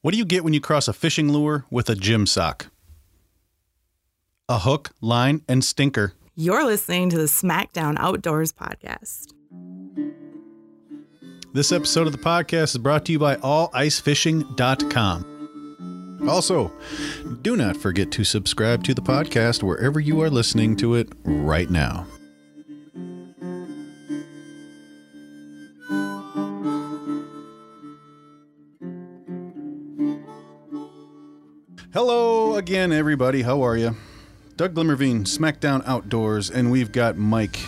What do you get when you cross a fishing lure with a gym sock? A hook, line, and stinker. You're listening to the SmackDown Outdoors podcast. This episode of the podcast is brought to you by allicefishing.com. Also, do not forget to subscribe to the podcast wherever you are listening to it right now. Hello again, everybody. How are you? Doug Glimmerveen, SmackDown Outdoors, and we've got Mike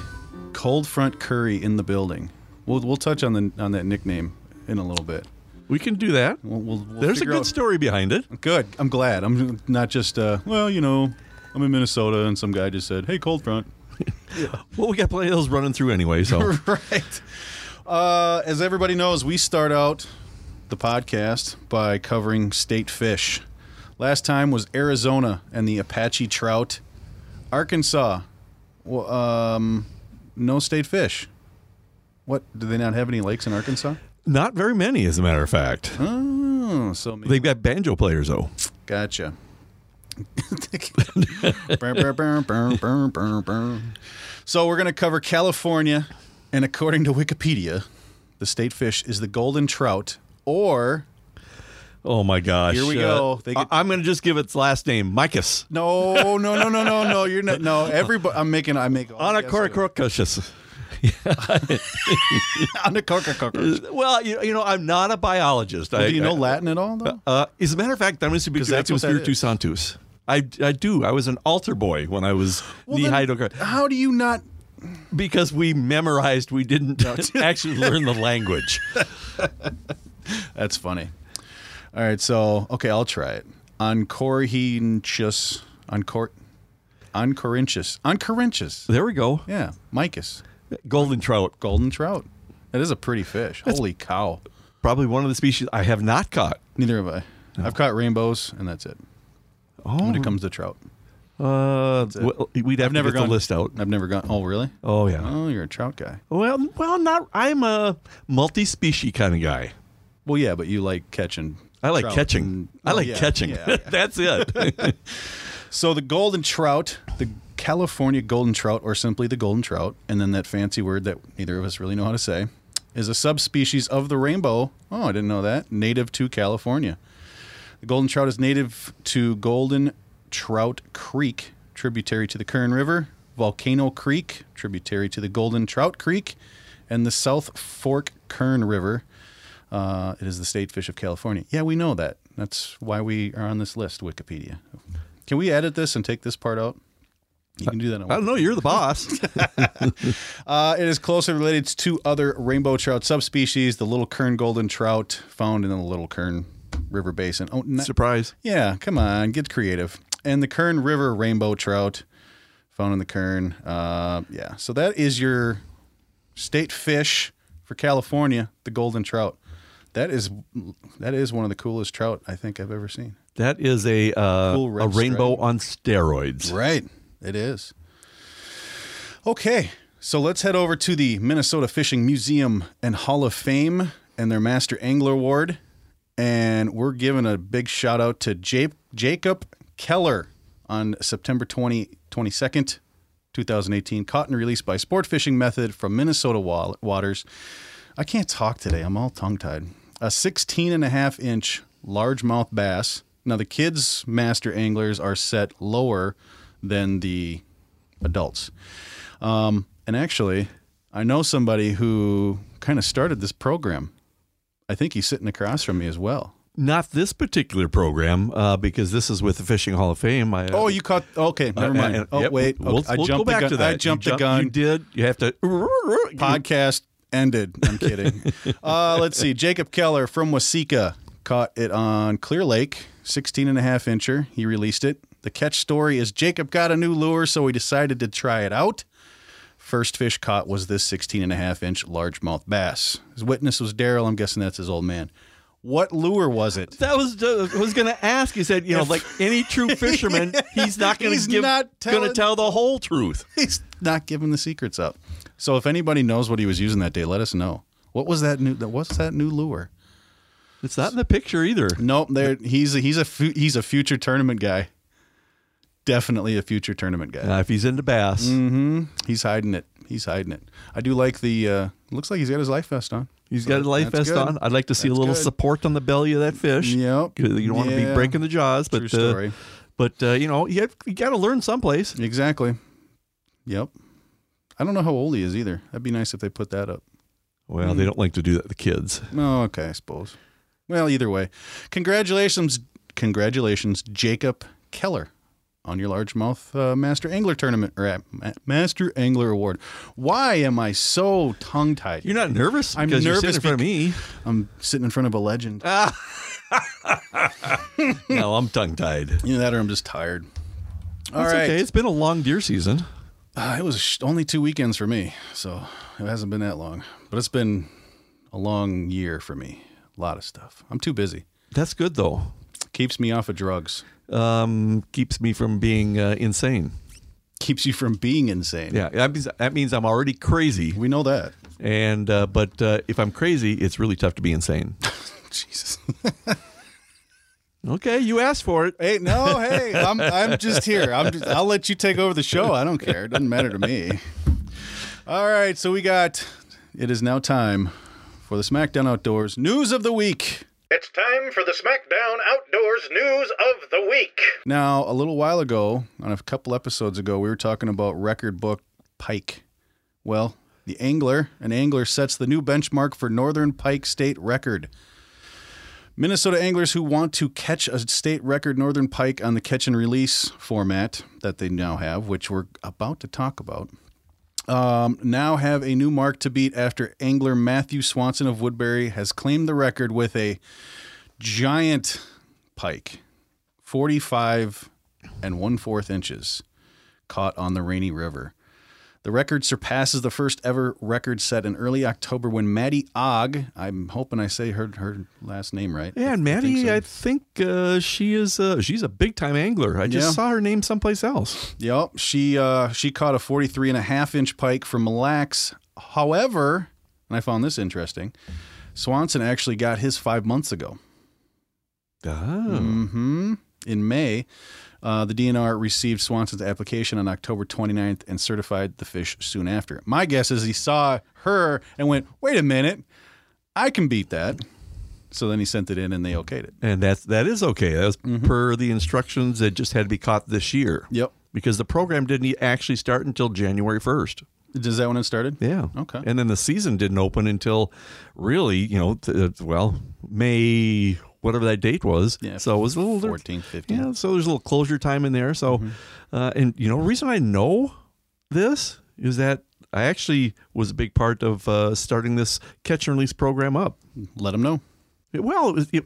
Cold Front Kurre in the building. We'll, we'll touch on the on that nickname in a little bit. We can do that. We'll, we'll, we'll There's a good out- story behind it. Good. I'm glad. I'm not just uh, well, you know, I'm in Minnesota and some guy just said, "Hey, cold front." Well, we got plenty of those running through anyway, so right. Uh, as everybody knows, we start out the podcast by covering state fish. Last time was Arizona and the Apache trout. Arkansas, well, um, no state fish. What do they not have any lakes in Arkansas? not very many, as a matter of fact. Oh, so maybe They've got banjo players though. Gotcha. Burr, burr, burr, so we're going to cover California, and according to Wikipedia, the state fish is the golden trout, or Oh my gosh! Here we go. They I- get- I'm going to just give its last name, Micus. no, no, no, no, no, no. You're not. No, everybody. I'm making. I make. Anacoricrocus. Anacoricrocus. Well, you, you know, I'm not a biologist. Well, I, do you know I- Latin at all, though? Uh, as a matter of fact, I'm going to be 'Cause correct that's with what that Spiritu is. Sanctus. I, I do. I was an altar boy when I was knee then high How do you not? because we memorized. We didn't actually learn the language. That's funny. All right, so okay, I'll try it. Oncorhynchus, oncor, oncorinchus, oncorinchus. There we go. Yeah, Micus, Golden trout. golden trout. That is a pretty fish. Holy cow! Probably one of the species I have not caught. Neither have I. I've caught rainbows, and that's it. Oh, When it comes to trout, uh, well, we'd have I've to never get gone the list out. I've never gone. Oh, really? Oh yeah. Oh, you're a trout guy. Well, well, not. I'm a multi-species kind of guy. Well, yeah, but you like catching. I like trout catching. and- I like yeah, catching. yeah, yeah. That's it. So the golden trout, the California golden trout, or simply the golden trout, and then that fancy word that neither of us really know how to say, is a subspecies of the rainbow. Oh, I didn't know that. Native to California. The golden trout is native to Golden Trout Creek, tributary to the Kern River, Volcano Creek, tributary to the Golden Trout Creek, and the South Fork Kern River. Uh, it is the state fish of California. Yeah, we know that. That's why we are on this list, Wikipedia. Can we edit this and take this part out? You can do that. I don't know. You're the boss. uh, it is closely related to two other rainbow trout subspecies: the little kern golden trout found in the Little Kern River basin. Oh, not, Surprise. yeah, come on, get creative. And the Kern River rainbow trout found in the Kern. Uh, yeah, so that is your state fish for California, the golden trout. That is that is one of the coolest trout I think I've ever seen. That is a uh, Cool a rainbow stripe. on steroids. Right. It is. Okay. So let's head over to the Minnesota Fishing Museum and Hall of Fame and their Master Angler Award. And we're giving a big shout out to Ja- Jacob Keller on September 20, 22nd, 2018. Caught and released by Sport Fishing Method from Minnesota wa- waters. I can't talk today. I'm all tongue tied. A 16 and a half inch largemouth bass. Now, the kids' master anglers are set lower than the adults. Um, and actually, I know somebody who kind of started this program. I think he's sitting across from me as well. Not this particular program, uh, because this is with the Fishing Hall of Fame. I, uh, Oh, you caught. Okay, never mind. uh, oh, yep, wait. We'll, okay, I we'll jumped go back gun. to that. I You jumped the gun. You did. You have to. podcast ended. I'm kidding. uh, let's see. Jacob Keller from Waseca caught it on Clear Lake, 16 and a half incher. He released it. The catch story is Jacob got a new lure, so he decided to try it out. First fish caught was this 16 and a half inch largemouth bass. His witness was Daryl. I'm guessing that's his old man. What lure was it? That was I was going to ask. He said, you know, like any true fisherman, he's not going to give, not going to tell the whole truth. He's not giving the secrets up. So if anybody knows what he was using that day, let us know. What was that new? What's that new lure? It's not in the picture either. Nope, there he's a, he's a fu- he's a future tournament guy. Definitely a future tournament guy. Uh, if he's into bass, Mm-hmm. He's hiding it. He's hiding it. I do like the. uh Looks like he's got his life vest on. he's So got a life vest good. on. I'd like to see That's a little good. support on the belly of that fish. Yep. You don't want to be breaking the jaws, but True uh, but uh, you know you, have, you got to learn someplace. Exactly. Yep. I don't know how old he is either. That'd be nice if they put that up. Well, Hmm. they don't like to do that to kids. Oh, okay, I suppose. Well, either way, congratulations, congratulations, Jacob Keller, on your largemouth uh, Master Angler tournament or uh, Master Angler Award. Why am I so tongue tied? You're not nervous I'm because you're nervous sitting in front of me. I'm sitting in front of a legend. no, I'm tongue tied. You know that or I'm just tired. All That's right, okay. It's been a long deer season. Uh, it was only two weekends for me, so it hasn't been that long. But it's been a long year for me. A lot of stuff. I'm too busy. That's good though. Keeps me off of drugs. Um, keeps me from being uh, insane. Keeps you from being insane. Yeah, that means that means I'm already crazy. We know that. And uh, but uh, if I'm crazy, it's really tough to be insane. Jesus. Okay, you asked for it. Hey, no, hey, I'm I'm just here. I'm just, I'll let you take over the show. I don't care. It doesn't matter to me. All right, so we got it is now time for the SmackDown Outdoors news of the week. It's time for the SmackDown Outdoors News of the Week. Now, a little while ago, on a couple episodes ago, we were talking about record book pike. Well, the angler, an angler sets the new benchmark for northern pike state record. Minnesota anglers who want to catch a state record northern pike on the catch and release format that they now have, which we're about to talk about, um, now have a new mark to beat after angler Matthew Swanson of Woodbury has claimed the record with a giant pike, 45 and one fourth inches, caught on the Rainy River. The record surpasses the first ever record set in early October when Maddie Ogg, I'm hoping I say her her last name right. Yeah, and I think Maddie, so. I think uh, she is. Uh, she's a big time angler. I just Yeah. saw her name someplace else. Yep, she uh, she caught a 43 and a half inch pike from Mille Lacs. However, and I found this interesting, Swanson actually got his five months ago. Oh, hmm In May, uh, the DNR received Swanson's application on October 29th and certified the fish soon after. My guess is he saw her and went, "Wait a minute, I can beat that." So then he sent it in and they okayed it. and that's that is okay. That was Mm-hmm. per the instructions. It just had to be caught this year. Yep. because the program didn't actually start until January first. Is that when it started? Yeah. Okay. And then the season didn't open until really, you know, th- well, May, whatever that date was. Yeah, So it was a little 14, 15. Yeah. So there's a little closure time in there. So, Mm-hmm. uh, and you know, the reason I know this is that I actually was a big part of uh, starting this catch and release program up. Let them know. Well, it was, it,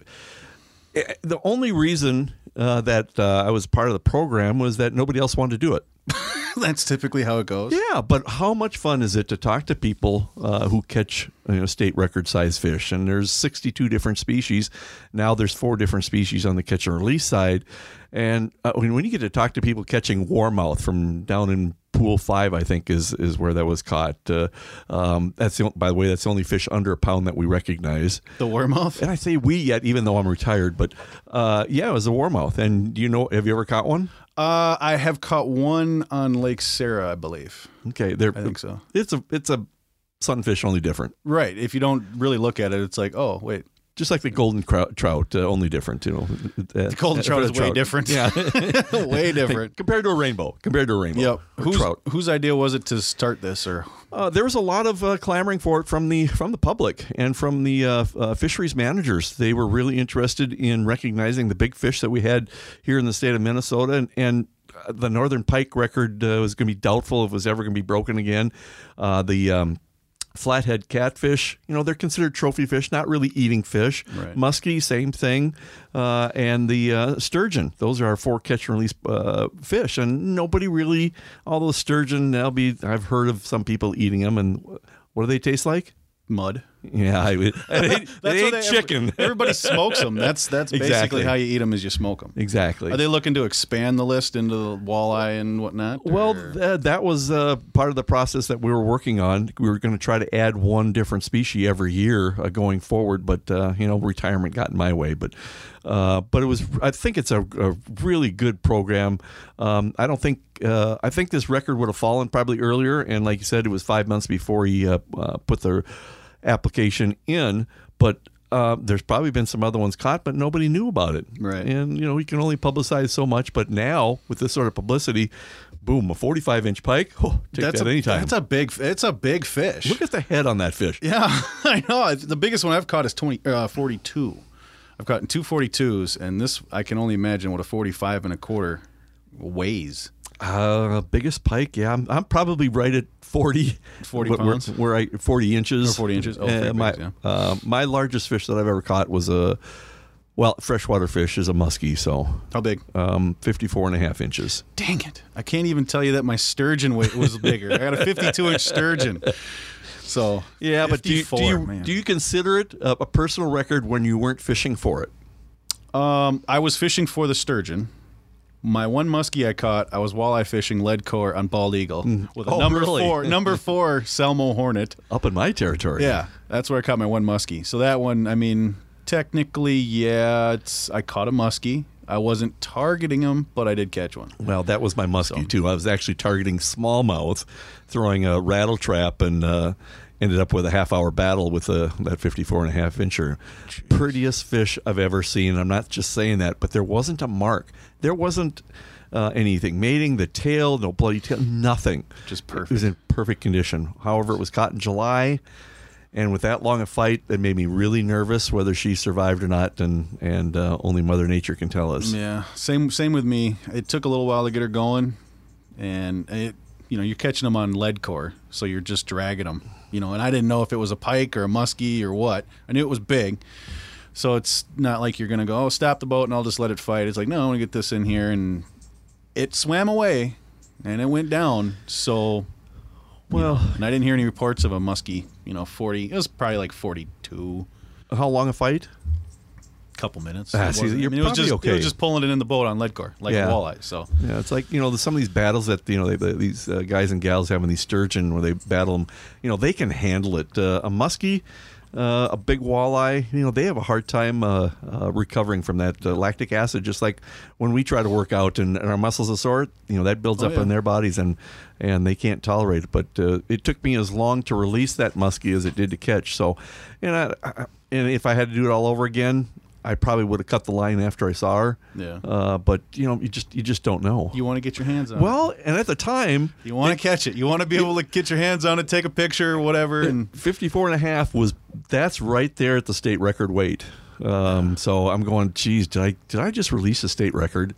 it- the only reason uh, that uh, I was part of the program was that nobody else wanted to do it. That's typically how it goes. Yeah, but how much fun is it to talk to people uh, who catch you know, state record size fish? And there's 62 different species. Now there's four different species on the catch and release side. And uh, when, when you get to talk to people catching warmouth from down in Pool Five, I think is is where that was caught. Uh, um, that's the, by the way, that's the only fish under a pound that we recognize. The warmouth. And I say we yet, even though I'm retired, but uh, yeah, it was a warmouth. And do you know? Have you ever caught one? Uh, I have caught one on Lake Sarah, I believe. Okay, they're, I think so. It's a it's a sunfish, only different. Right. If you don't really look at it, it's like, oh, wait, Just like the golden trout, uh, only different. You know, the golden trout is way different. Yeah, way different. compared to a rainbow. Compared to a rainbow. Yep. or Whose, trout. whose idea was it to start this? Or Uh, there was a lot of uh, clamoring for it from the from the public and from the uh, uh, fisheries managers. They were really interested in recognizing the big fish that we had here in the state of Minnesota, and, and uh, the northern pike record uh, was going to be doubtful if it was ever going to be broken again. Uh, the um, flathead catfish, you know, they're considered trophy fish, not really eating fish. Right. Muskie, same thing, uh, and the uh, sturgeon. Those are our four catch and release uh, fish, and nobody really. Although sturgeon, be. I've heard of some people eating them, and what do they taste like? mud. Yeah, I, it, it ain't, it ain't they- chicken. Everybody smokes them. That's that's basically Exactly. how you eat them. Is you smoke them. exactly. Are they looking to expand the list into the walleye and whatnot? Well, th- that was uh, part of the process that we were working on. We were going to try to add one different species every year uh, going forward, but uh, you know, retirement got in my way. But uh, but it was. I think it's a, a really good program. Um, I don't think. Uh, I think this record would have fallen probably earlier, and like you said, it was five months before he uh, uh, put the application in, but. Uh, there's probably been some other ones caught, but nobody knew about it. Right. And you know, we can only publicize so much. But now, with this sort of publicity, boom, a 45 inch pike, oh, take that's that a, anytime. That's a big. It's a big fish. Look at the head on that fish. Yeah, I know. The biggest one I've caught is 20, uh, 42. I've caught two 42s, and this I can only imagine what a 45 and a quarter weighs. Uh, biggest pike, yeah, I'm, I'm probably right at 40. 40 Where- pounds? Where, I 40 inches. Or 40 inches. Oh, Uh, my yeah. uh, my largest fish that I've ever caught was a well, freshwater fish is a muskie, so How big? um, 54 and a half inches. Dang it! I can't even tell you that my sturgeon weight was bigger. I got a 52 inch sturgeon. So Yeah, but do you, do you do you consider it a, a personal record when you weren't fishing for it? Um, I was fishing for the sturgeon. My one muskie I caught, I was walleye fishing lead core on bald eagle with a Oh, number really? four, number four Salmo Hornet. Up in my territory. Yeah, that's where I caught my one muskie. So that one, I mean, technically, yeah, it's I caught a muskie. I wasn't targeting him, but I did catch one. Well, that was my muskie too. I was actually targeting smallmouth, throwing a rattle trap, and uh, ended up with a half hour battle with a, that 54 and a half incher. Prettiest fish I've ever seen. I'm not just saying that, but there wasn't a mark. There wasn't uh, anything mating, the tail, no bloody tail, nothing. Just perfect. It was in perfect condition. However, it was caught in July. And with that long a fight, it made me really nervous whether she survived or not, and and uh, only Mother Nature can tell us. Yeah, same same with me. It took a little while to get her going, and it, you know, you're catching them on lead core, so you're just dragging them. You know, and I didn't know if it was a pike or a muskie or what. I knew it was big, so it's not like you're gonna go, oh, stop the boat and I'll just let it fight. It's like, no, I want to get this in here, and it swam away, and it went down. So, Well, and I didn't hear any reports of a muskie. You know, forty. It was probably like forty-two. how long a fight? Couple minutes. Ah, It see, you're I mean, it was just it was just pulling it in the boat on lead core like Yeah. walleye. So Yeah, it's like you know some of these battles that you know they, they, these uh, guys and gals have in these sturgeon where they battle them. You know they can handle it. Uh, a muskie, uh, a big walleye, you know they have a hard time uh, uh, recovering from that uh, lactic acid. Just like when we try to work out and, and our muscles are sore, you know that builds Oh, up yeah. in their bodies and and they can't tolerate it. But uh, it took me as long to release that muskie as it did to catch. So, and I, I, and if I had to do it all over again. I probably would have cut the line after I saw her. Yeah. Uh, but you know, you just you just don't know. you want to get your hands on. it. Well, and at the time, You want to catch it. You want to be able to get your hands on it, take a picture or whatever. And 54 and a half was that's right there at the state record weight. Um, so I'm going, geez, did I did I just release a state record?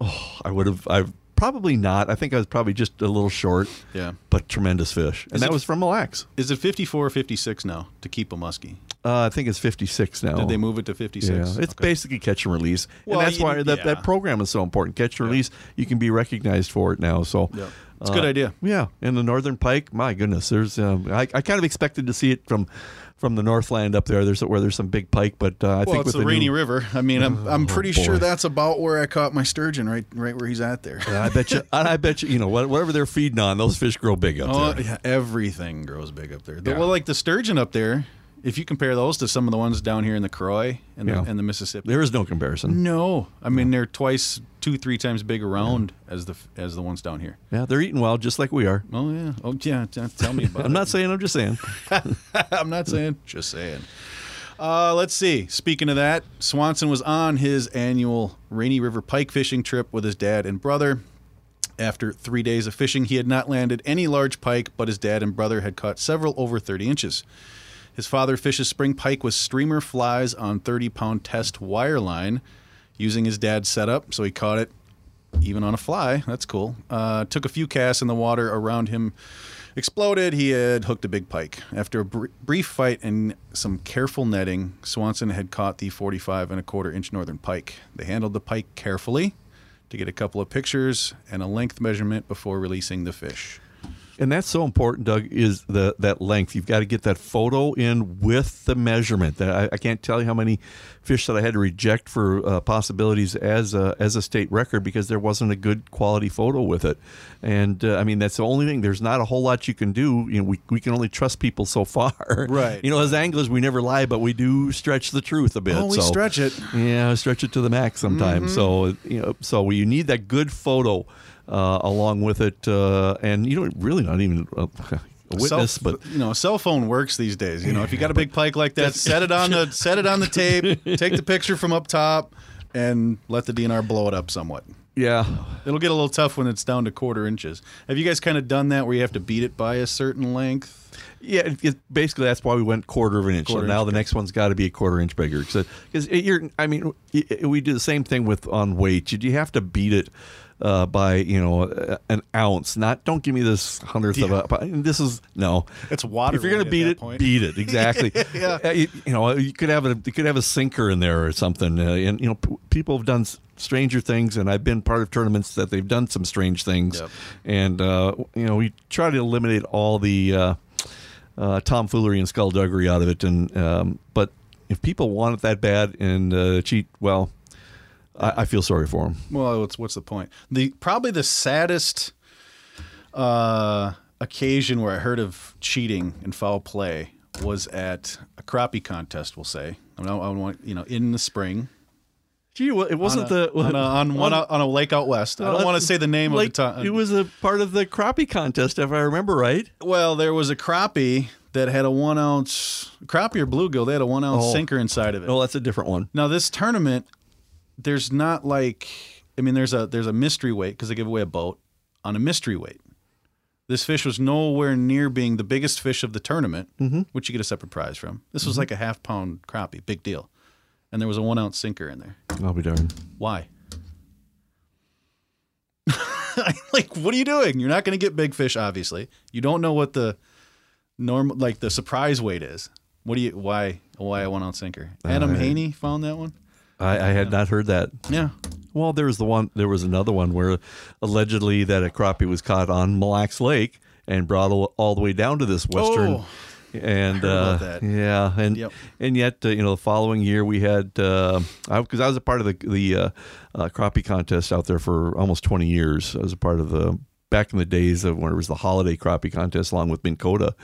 Oh, I would have. I've probably not. I think I was probably just a little short. Yeah. But tremendous fish, and Is that it- was from Mille Lacs. is it 54 or 56 now to keep a muskie? Uh, I think it's 56 now. Did they move it to 56? Yeah, it's Okay. basically catch and release, Well, and that's you- why that, yeah. that program is so important. Catch and release, you can be recognized for it now. So, Yeah. It's a good uh, idea. Yeah, and the northern pike, my goodness, there's um, I, I kind of expected to see it from from the Northland up there. There's where there's some big pike, but uh, I Well, think it's with the the Rainy new, River. I mean, I'm I'm pretty boy. sure that's about where I caught my sturgeon, right right where he's at there. I bet you, I bet you, you know, whatever they're feeding on, those fish grow big up Oh, there. yeah, everything grows big up there. The- Yeah. Well, like the sturgeon up there, if you compare those to some of the ones down here in the Croix and the, and the Mississippi, There is no comparison. no, I mean they're twice, two, three times big around as the as the ones down here. Yeah, they're eating well, just like we are. Oh yeah, oh yeah. Tell me about I'm it. not saying, I'm just saying. I'm not saying. Just saying. Uh, let's see. Speaking of that, Swanson was on his annual Rainy River pike fishing trip with his dad and brother. After three days of fishing, he had not landed any large pike, but his dad and brother had caught several over 30 inches. His father fishes spring pike with streamer flies on 30 pound test wire line using his dad's setup, so he caught it even on a fly. That's cool. Uh, took a few casts and the water around him exploded. He had hooked a big pike. After a br- brief fight and some careful netting, Swanson had caught the 45 and a quarter inch northern pike. They handled the pike carefully to get a couple of pictures and a length measurement before releasing the fish. And that's so important, Doug. Is the that length? You've got to get that photo in with the measurement. That I, I can't tell you how many fish that I had to reject for uh, possibilities as a, as a state record because there wasn't a good quality photo with it. And uh, I mean, that's the only thing. There's not a whole lot you can do. You know, we we can only trust people so far. Right. You know, as anglers, we never lie, but we do stretch the truth a bit. Oh, we so- stretch it. yeah, stretch it to the max sometimes. So you know, so you need that good photo uh, along with it, uh, and you know, really not even a, witness, Cell- but you know, a cell phone works these days. You know, if you got a big pike like that, set it on the set it on the tape, take the picture from up top, and let the DNR blow it up somewhat. yeah, It'll get a little tough when it's down to quarter inches. Have you guys kind of done that where you have to beat it by a certain length? yeah. It, it- basically, that's why we went quarter of an inch. So now inch, the next one's got to be a quarter inch bigger because you're. I mean, we do the same thing with on weight. You, you have to beat it. Uh, by you know an ounce, not don't give me this hundredth of a. This is no. It's water If you're gonna beat it, point. beat it exactly. Yeah. Uh, you, you know, you could have a you could have a sinker in there or something. Uh, and you know, p- people have done stranger things, and I've been part of tournaments that they've done some strange things. Yep. And uh, you know, we try to eliminate all the uh, uh, tomfoolery and skullduggery out of it. And um, but if people want it that bad and uh, cheat, well, I, I feel sorry for him. Well, what's what's the point? The probably the saddest uh, occasion where I heard of cheating and foul play was at a crappie contest. We'll say I, don't, I want you know in the spring Gee, well, it wasn't on a, the on, a, on, one out- on a lake out west. I don't uh, want to say the name like, of the time. It was a part of the crappie contest, if I remember right. Well, there was a crappie that had a one ounce crappie or bluegill. They had a one ounce Oh. sinker inside of it. Oh, that's a different one. Now this tournament, there's not like I mean there's a there's a mystery weight because they give away a boat on a mystery weight. This fish was nowhere near being the biggest fish of the tournament, Mm-hmm. which you get a separate prize from. This was like a half pound crappie, big deal, and there was a one ounce sinker in there. I'll be darned. Why? like, what are you doing? You're not going to get big fish, obviously. You don't know what the normal, like the surprise weight is. What do you? Why? Why a one ounce sinker? Adam Haney found that one. I, I had not heard that. Yeah. Well, there was the one. There was another one where allegedly that a crappie was caught on Mille Lacs Lake and brought all, all the way down to this western. Oh, and uh, yeah, and Yep. and yet uh, you know the following year we had because I, 'cause I was a part of the the uh, uh, crappie contest out there for almost twenty years. I was a part of the back in the days of when it was the holiday crappie contest along with Minn Kota,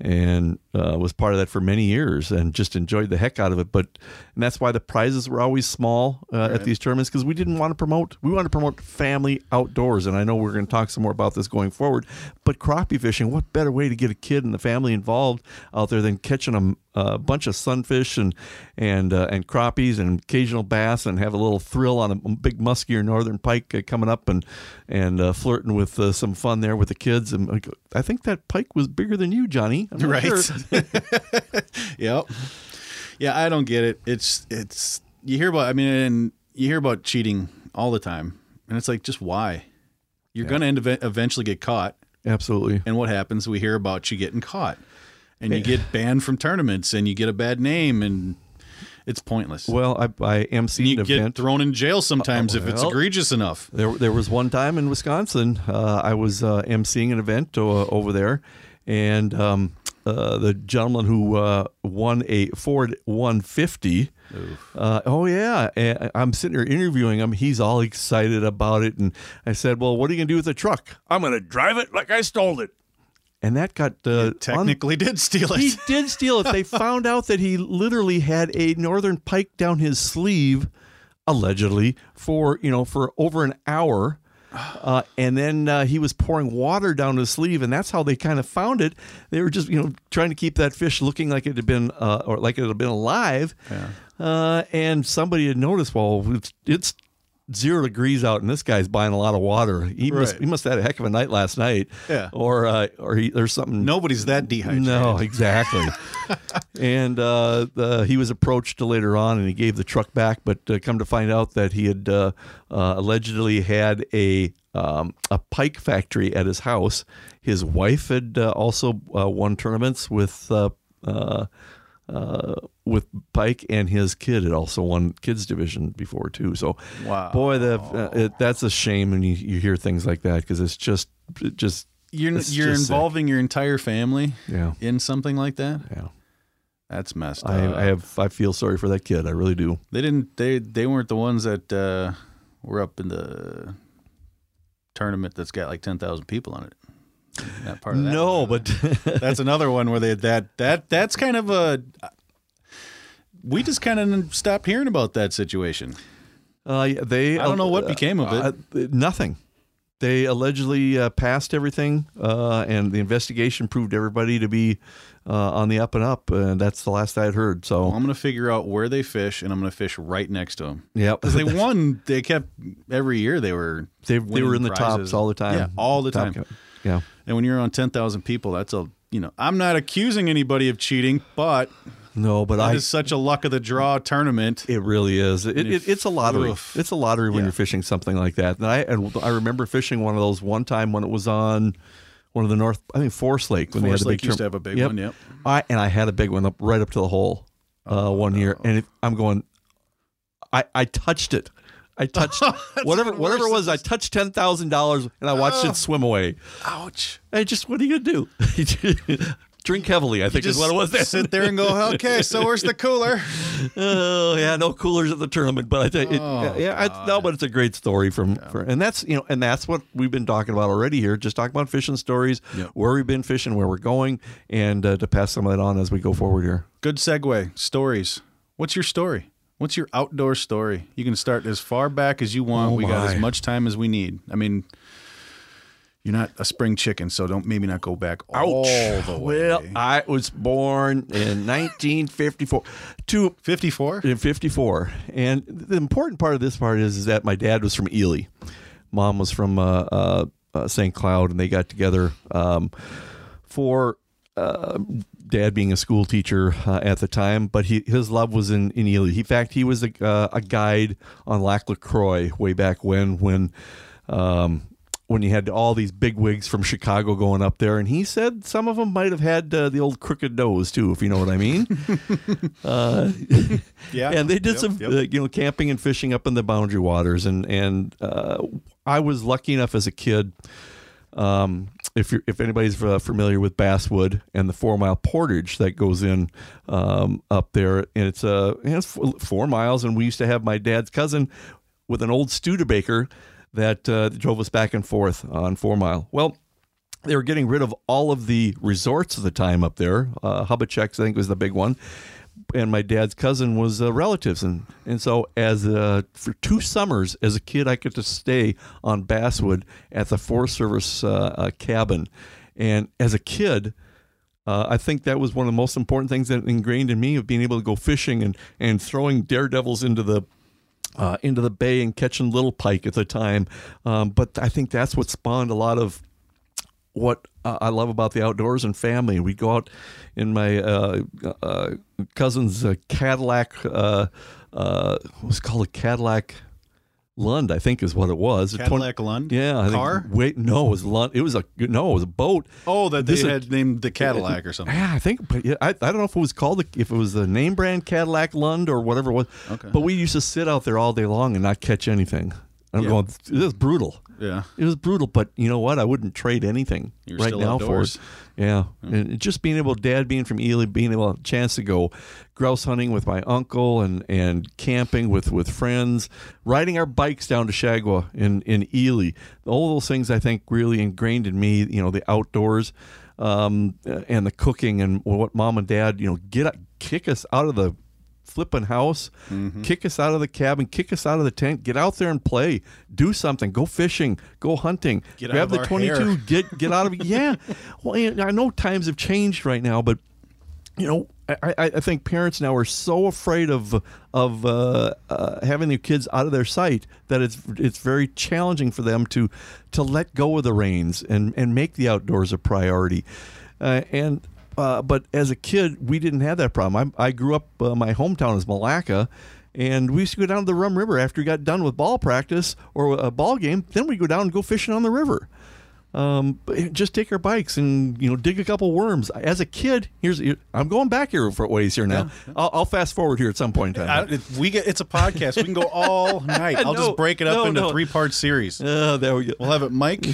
and uh, was part of that for many years and just enjoyed the heck out of it. But and that's why the prizes were always small uh, at these tournaments because we didn't want to promote. We wanted to promote family outdoors, and I know we're going to talk some more about this going forward. But crappie fishing, what better way to get a kid and the family involved out there than catching a, a bunch of sunfish and and uh, and crappies and occasional bass and have a little thrill on a big muskie or northern pike uh, coming up and and uh, flirting with uh, some fun there with the kids. And I think that pike was bigger than you, Johnny. I'm Right. sure. Yep. Yeah, I don't get it. It's it's you hear about I mean and you hear about cheating all the time. And it's like just why? You're going to end ev- eventually get caught. Absolutely. And what happens? We hear about you getting caught. And you get banned from tournaments and you get a bad name and it's pointless. Well, I, I emceed you an get event. thrown in jail sometimes if it's egregious enough. There, there was one time in Wisconsin, uh, I was uh, emceeing an event uh, over there, and um, uh, the gentleman who uh, won a Ford 150. Uh, oh yeah, and I'm sitting here interviewing him. He's all excited about it, and I said, "Well, what are you gonna do with the truck?" I'm gonna drive it like I stole it. And that got uh, un- Technically did steal it. he did steal it. They found out that he literally had a northern pike down his sleeve, allegedly for you know for over an hour. Uh, and then uh, he was pouring water down his sleeve, and that's how they kind of found it. They were just, you know, trying to keep that fish looking like it had been, uh, or like it had been alive. Uh, and somebody had noticed, well, it's, it's zero degrees out, and this guy's buying a lot of water. He must, he must have had a heck of a night last night. Yeah. Or, uh, or he, there's something Nobody's that dehydrated. no, exactly. and uh, the, he was approached later on, and he gave the truck back. But uh, come to find out that he had uh, uh, allegedly had a um, a pike factory at his house. His wife had uh, also uh, won tournaments with. Uh, with Pike and his kid It also won kids division before too. So, Wow. boy, the uh, it, that's a shame when you, you hear things like that because it's just it just you're you're just sick. involving your entire family Yeah, in something like that. yeah. That's messed up. I, I have. I feel sorry for that kid. I really do. They didn't. They they weren't the ones that uh, were up in the tournament that's got like ten thousand people on it. Not part of that No, one, but that's another one where they that that that's kind of a. We just kind of stopped hearing about that situation. Uh, they. I don't know what became of it. Uh, nothing. They allegedly uh, passed everything, uh, and the investigation proved everybody to be uh, on the up and up. And that's the last I had heard. So, Well, I'm going to figure out where they fish, and I'm going to fish right next to them. yeah, Because they won, they kept every year. They were they, they were winning in the tops all the time. Yeah, all the time. co- Yeah, And when you're on ten thousand people, that's a you know. I'm not accusing anybody of cheating, but no, but that I. is such a luck of the draw tournament. It really is. It, it, it's a lottery. Oof. It's a lottery when Yeah. you're fishing something like that. And I and I remember fishing one of those one time when it was on one of the North. I think Forest Lake when Forest they had the big used to have a big one, yep. I and I had a big one up right up to the hole uh, one year, and it, I'm going. I I touched it. I touched whatever whatever it was. I touched ten thousand dollars, and I watched it swim away. Ouch! I just what are you gonna do? Drink heavily, I think is what it was. Then. sit there and go, okay. So where's the cooler? Oh yeah, no coolers at the tournament, but I think it, Oh, yeah, I, no, but it's a great story from, for, and that's you know, and that's what we've been talking about already here. Just talking about fishing stories, Yep. where we've been fishing, where we're going, and uh, to pass some of that on as we go forward here. Good segue. Stories. What's your story? What's your outdoor story? You can start as far back as you want. Oh, we got as much time as we need. I mean, you're not a spring chicken, so don't maybe not go back all the way. Well, I was born in 1954 to 54. in 54, and the important part of this part is, is that my dad was from Ely, mom was from uh, uh, uh, St. Cloud, and they got together um, for uh, dad being a school teacher uh, at the time, but he, his love was in, in Ely. In fact, he was a, uh, a guide on Lac LaCroix way back when, when, um, when you had all these big wigs from Chicago going up there, and he said some of them might have had uh, the old crooked nose too, if you know what I mean. uh, Yeah. and they did Yep, some yep. Uh, you know camping and fishing up in the boundary waters and and uh, I was lucky enough as a kid um, if you're if anybody's uh, familiar with Basswood and the four mile portage that goes in um, up there and it's uh, it's four, miles and we used to have my dad's cousin with an old Studebaker that uh, drove us back and forth on four mile well they were getting rid of all of the resorts at the time up there. Uh, Hubachecks, I think, was the big one. And my dad's cousin was uh, relatives, and and so as uh, for two summers as a kid, I got to stay on Basswood at the Forest Service uh, uh, cabin, and as a kid, I think that was one of the most important things that ingrained in me of being able to go fishing and and throwing daredevils into the into the bay and catching little pike at the time. Um, but I think that's what spawned a lot of what I love about the outdoors and family. We'd go out in my uh, uh, cousin's uh, Cadillac. Uh, uh, what was it called a Cadillac Lund, I think is what it was. A Cadillac Lund? Yeah, I think- Car? wait, no, it was Lund. It was a no, it was a boat. Oh, that they This is- had named the Cadillac or something. Yeah, I think, but yeah, I, I don't know if it was called the, if it was the name brand Cadillac Lund or whatever it was. Okay. But we used to sit out there all day long and not catch anything. I'm Yeah. going, this is brutal. Yeah. It was brutal, but you know what? I wouldn't trade anything You're right now outdoors. for it. Yeah, and just being able, Dad being from Ely, being able a chance to go grouse hunting with my uncle and and camping with with friends, riding our bikes down to Shagawa in in Ely. All those things I think really ingrained in me. You know, the outdoors. Um, and the cooking and what mom and dad, you know, get kick us out of the flipping house, Mm-hmm. kick us out of the cabin, kick us out of the tent, get out there and play, do something, go fishing, go hunting, Get out grab of the our 22, hair. get get out of it. yeah. Well, I know times have changed right now, but you know, I, I I think parents now are so afraid of of uh, uh, having their kids out of their sight that it's it's very challenging for them to to let go of the reins and and make the outdoors a priority. Uh, and uh, but as a kid, we didn't have that problem. I, I grew up. Uh, my hometown is Milaca. And we used to go down to the Rum River after we got done with ball practice or a ball game. Then we'd go down and go fishing on the river um, just take our bikes and you know dig a couple worms. As a kid, here's I'm going back here for ways here now. I'll, I'll fast forward here at some point in time. it- we get it's a podcast. We can go all night. I'll No, just break it up no, into no. three part series. Uh, there we go. We'll have it Mike,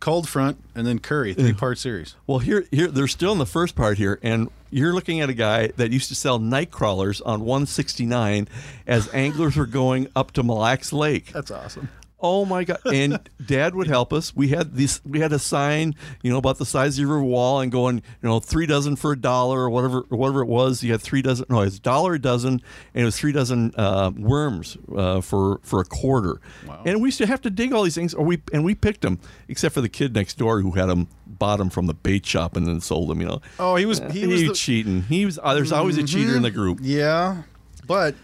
Cold Front, and then Kurre, three part series. Well, here, here, they're still in the first part here, and you're looking at a guy that used to sell night crawlers on 169 as anglers were going up to Mille Lacs Lake. That's awesome. Oh my god! And Dad would help us. We had this. We had a sign, you know, about the size of your wall, and going, you know, three dozen for a dollar or whatever, or whatever it was. You had three dozen. No, it's a dollar a dozen, and it was three dozen uh, worms uh, for for a quarter. Wow. And we used to have to dig all these things, or we and we picked them, except for the kid next door who had them bought them from the bait shop and then sold them. You know. Oh, he was he was the, cheating. He was. Uh, there's always a cheater in the group. yeah, but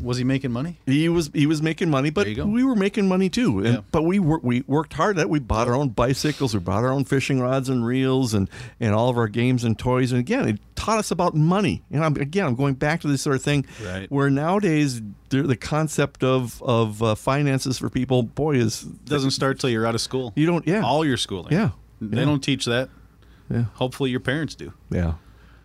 was he making money? He was he was making money, but There you go. we were making money too. And Yeah. but we wor- we worked hard at it. We bought our own bicycles, we bought our own fishing rods and reels, and and all of our games and toys. And again, it taught us about money. And I'm, again, I'm going back to this sort of thing Right. where nowadays the the concept of of uh, finances for people, boy, is Doesn't start till you're out of school. you don't yeah All your schooling. Yeah. They Yeah. don't teach that. Yeah. Hopefully your parents do. Yeah.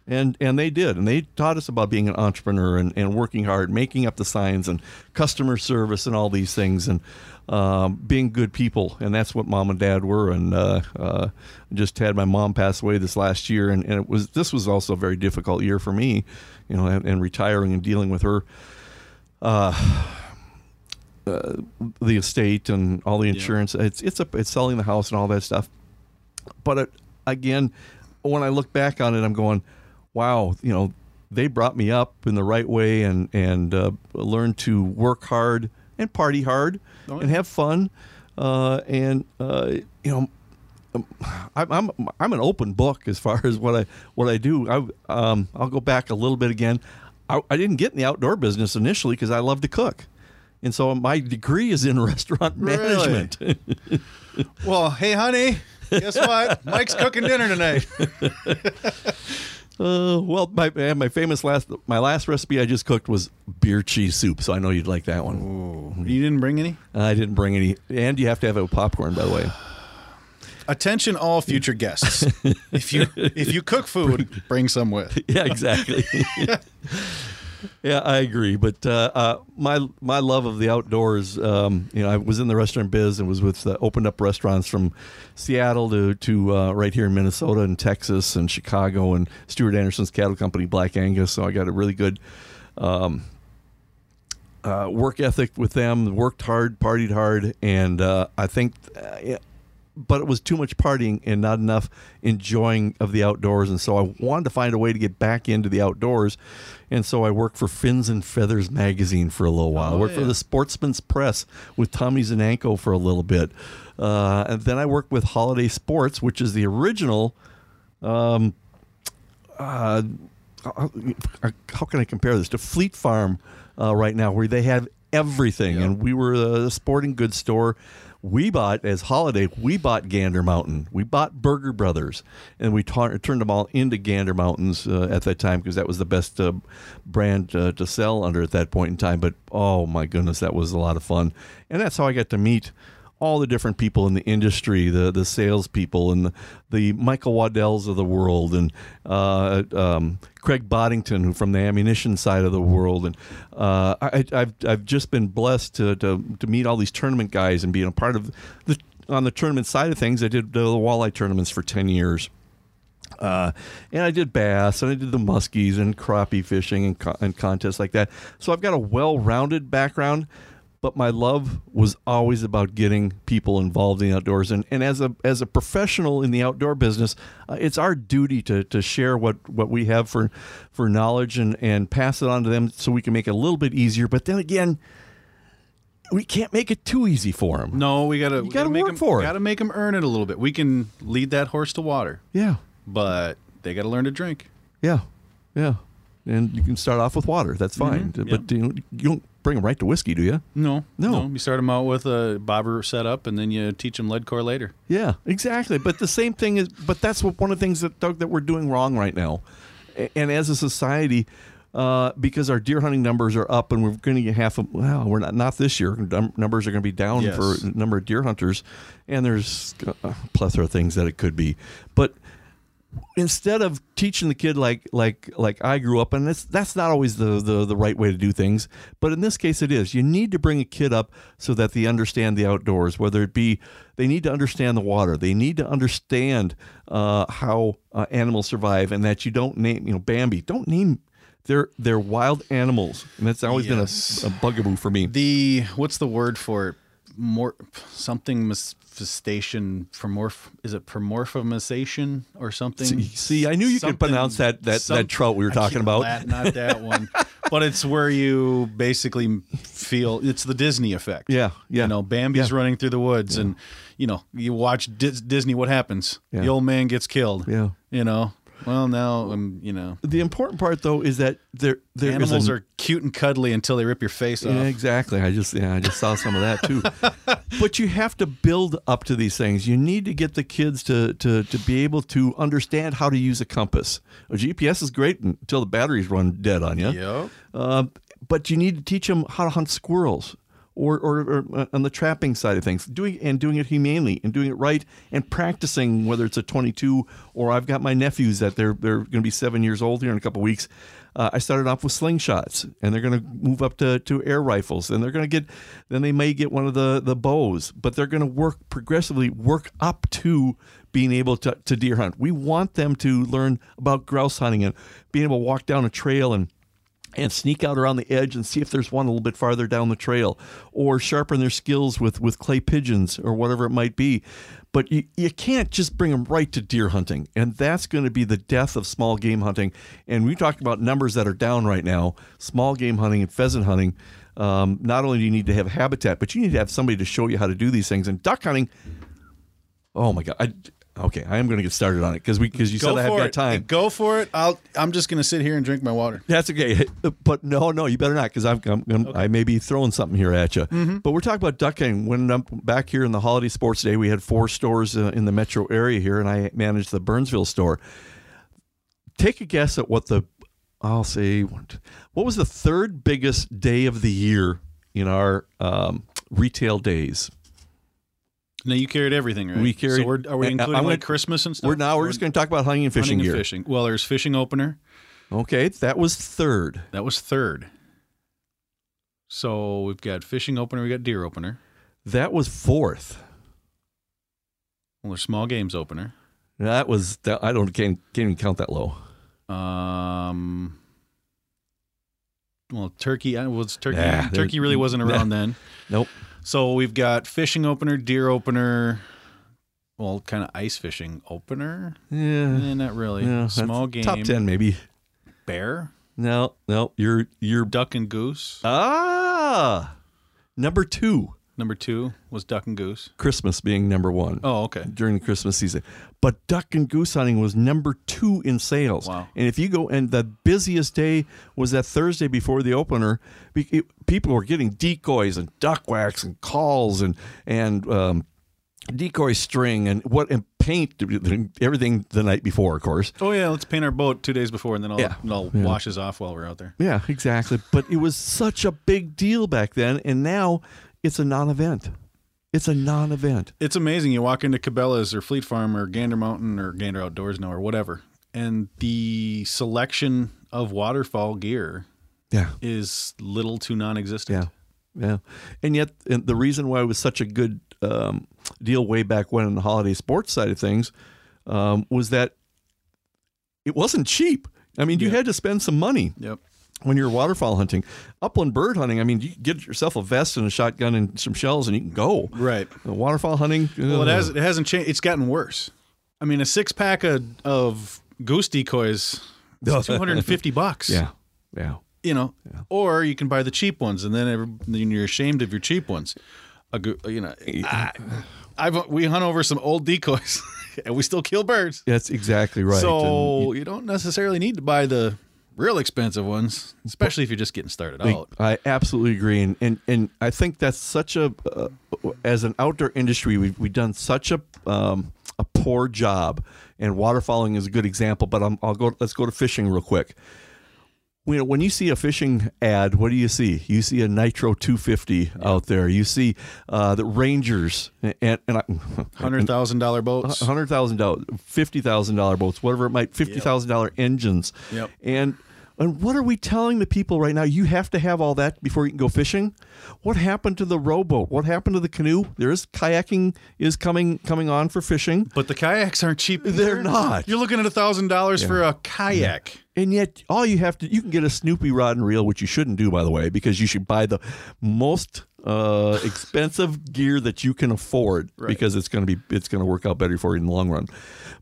And and they did. And they taught us about being an entrepreneur and, and working hard, making up the signs and customer service and all these things and um, being good people. And that's what mom and dad were. And uh, uh, just had my mom pass away this last year. And, and it was this was also a very difficult year for me, you know, and, and retiring and dealing with her uh, the estate and all the insurance. It's it's a, it's selling the house and all that stuff. But it, again, when I look back on it, I'm going, wow, you know, they brought me up in the right way and and uh, learned to work hard and party hard Oh, and have fun, uh, and uh, you know. um, I'm, I'm I'm an open book as far as what I what I do. I um I'll go back a little bit again. I, I didn't get in the outdoor business initially because I love to cook, and so my degree is in restaurant Really? management. Well, hey, honey, guess what? Mike's cooking dinner tonight. Uh, well, my my famous last my last recipe I just cooked was beer cheese soup, so I know you'd like that one. you didn't bring any? I didn't bring any, and you have to have with popcorn, by the way. Attention, all future guests. if you if you cook food, bring some with. yeah, exactly. yeah, I agree. But uh, uh, my my love of the outdoors, um, you know, I was in the restaurant biz and was with uh, opened up restaurants from Seattle to to uh, right here in Minnesota and Texas and Chicago and Stuart Anderson's cattle company, Black Angus. So I got a really good. Um, uh, work ethic with them, worked hard, partied hard, and uh, I think, but it was too much partying and not enough enjoying of the outdoors. And so I wanted to find a way to get back into the outdoors. And so I worked for Fins and Feathers magazine for a little while. I Oh, worked for the Sportsman's Press with Tommy Zananko for a little bit. Uh, and then I worked with Holiday Sports, which is the original uh, how can I compare this to Fleet Farm uh, right now, where they have everything, and we were a sporting goods store. We bought as holiday. We bought Gander Mountain. We bought Burger Brothers, and we ta- turned them all into Gander Mountains uh, at that time because that was the best uh, brand uh, to sell under at that point in time. But oh my goodness, that was a lot of fun, and that's how I got to meet all the different people in the industry, the the salespeople and the, the Michael Waddells of the world, and uh, um, Craig Boddington from the ammunition side of the world, and uh, I, I've I've just been blessed to, to to meet all these tournament guys and being a part of the on the tournament side of things. I did the walleye tournaments for ten years. Uh, and I did bass and I did the muskies and crappie fishing and, co- and contests like that. So I've got a well-rounded background, but my love was always about getting people involved in the outdoors. And, and as a as a professional in the outdoor business, uh, it's our duty to, to share what, what we have for for knowledge and, and pass it on to them so we can make it a little bit easier. But then again, we can't make it too easy for them. No, we gotta gotta make work them, for it. Gotta make them earn it a little bit. We can lead that horse to water, Yeah. but they gotta learn to drink. Yeah, yeah, and you can start off with water. That's fine, Mhm, but you, know, you don't bring them right to whiskey, do you? No, No. You start them out with a bobber setup, and then you teach them lead core later. Yeah, exactly. But the same thing is, but that's what one of the things that Doug that we're doing wrong right now, and as a society. Uh, because our deer hunting numbers are up, and we're going to get half of well, we're not not this year. Num- numbers are going to be down Yes. for number of deer hunters, and there's a plethora of things that it could be. But instead of teaching the kid like like like I grew up, and that's that's not always the, the the right way to do things, but in this case it is. You need to bring a kid up so that they understand the outdoors, whether it be they need to understand the water, they need to understand uh, how uh, animals survive, and that you don't name you know Bambi, don't name. They're they're wild animals, and that's always Yes. been a, a bugaboo for me. The what's the word for it? More something manifestation promorph is it promorphization or something? See- see, I knew you could pronounce that- that- that trout we were talking about. that- not that one, but it's where you basically feel it's the Disney effect. Yeah, yeah. You know, Bambi's Yeah. running through the woods, and you know, you watch Dis- Disney. What happens? Yeah. The old man gets killed. Yeah. You know. Well, now I'm, you know. The important part though is that there there is Animals a- are cute and cuddly until they rip your face off. Yeah, exactly. I just yeah, I just saw some of that too. but you have to build up to these things. You need to get the kids to to to be able to understand how to use a compass. A GPS is great until the batteries run dead on you. Yep. Uh, but you need to teach them how to hunt squirrels. Or, or, or uh, on the trapping side of things, doing and doing it humanely and doing it right and practicing whether it's a 22 or I've got my nephews that they're they're going to be seven years old here in a couple weeks. Uh, I started off with slingshots and they're going to move up to, to air rifles and they're going to get then they may get one of the the bows, but they're going to work progressively work up to being able to, to deer hunt. We want them to learn about grouse hunting and being able to walk down a trail and and sneak out around the edge and see if there's one a little bit farther down the trail or sharpen their skills with, with clay pigeons or whatever it might be. But you, you can't just bring them right to deer hunting. And that's going to be the death of small game hunting. And we talked about numbers that are down right now small game hunting and pheasant hunting. Um, not only do you need to have habitat, but you need to have somebody to show you how to do these things. And duck hunting, oh my God. I, okay, I am going to get started on it because we because you Go said I have got time. Go for it. I'll. I'm just gonna sit here and drink my water. That's okay, but no, no, you better not because I'm, I'm, I'm I may be throwing something here at you. Mm-hmm. But we're talking about ducking. When I'm back here in the holiday sports day, we had four stores uh, in the metro area here, and I managed the Burnsville store. Take a guess at what the I'll say what was the third biggest day of the year in our um, retail days. Now you carried everything, right? We carried- So we're, are we I- including I'm like Christmas and stuff? We're now we're just going to talk about hunting and fishing hunting gear. and fishing. Well, there's fishing opener. Okay, that was third. That was third. So we've got fishing opener. We got deer opener. That was fourth. Well, there's small games opener. That was that, I don't can't, can't even count that low. Um. Well, turkey was turkey. Nah, turkey really wasn't nah. around then. Nope. So we've got fishing opener, deer opener. Well, kind of ice fishing opener. Yeah. Eh, not really. Yeah, Small game. Top ten, maybe. Bear, No, no. You're you're duck and goose. ah number two. Number two was duck and goose. Christmas being number one. Oh, okay. During the Christmas season, but duck and goose hunting was number two in sales. Wow. And if you go, and the busiest day was that Thursday before the opener. People were getting decoys and duck wax and calls and and um, decoy string and what and paint everything the night before, of course. Oh yeah, let's paint our boat two days before, and then all, Yeah. it all Yeah. washes off while we're out there. Yeah, exactly. But it was such a big deal back then, and now it's a non-event. It's a non-event. It's amazing. You walk into Cabela's or Fleet Farm or Gander Mountain or Gander Outdoors now or whatever, and the selection of waterfowl gear Yeah, is little to non-existent. yeah, yeah. And yet, and the reason why it was such a good um, deal way back when in the holiday sports side of things um, was that it wasn't cheap. I mean, you Yeah. had to spend some money Yep. When you're waterfowl hunting. Upland bird hunting, I mean, you get yourself a vest and a shotgun and some shells, and you can go. Right. Waterfowl hunting. Well, it has. It hasn't changed. It's gotten worse. I mean, a six pack of, of goose decoys, is oh. two hundred and fifty bucks. Yeah, yeah. you know, or you can buy the cheap ones, and then, every, then you're ashamed of your cheap ones. A go, you know, I, I've we hunt over some old decoys, and we still kill birds. That's exactly right. So you don't necessarily need to buy the real expensive ones, especially if you're just getting started I- out. I absolutely agree, and and, and I think that's such a uh, as an outdoor industry, we've we've done such a um, a poor job, and waterfowling is a good example. But I'm, I'll go. Let's go to fishing real quick. you know, when you see a fishing ad, what do you see? You see a Nitro 250 out there. You see uh, the Rangers and, and I, Hundred thousand dollar boats. hundred thousand dollars, fifty thousand dollar boats, whatever it might, fifty thousand dollar engines. Yep. And and what are we telling the people right now? You have to have all that before you can go fishing. What happened to the rowboat? What happened to the canoe? There's kayaking is coming coming on for fishing, But the kayaks aren't cheap. They're either. not. You're looking at a thousand dollars for a kayak. and yet all you have to you can get a Snoopy rod and reel, which you shouldn't do by the way, because you should buy the most uh, expensive gear that you can afford Right. because it's going to be it's going to work out better for you in the long run.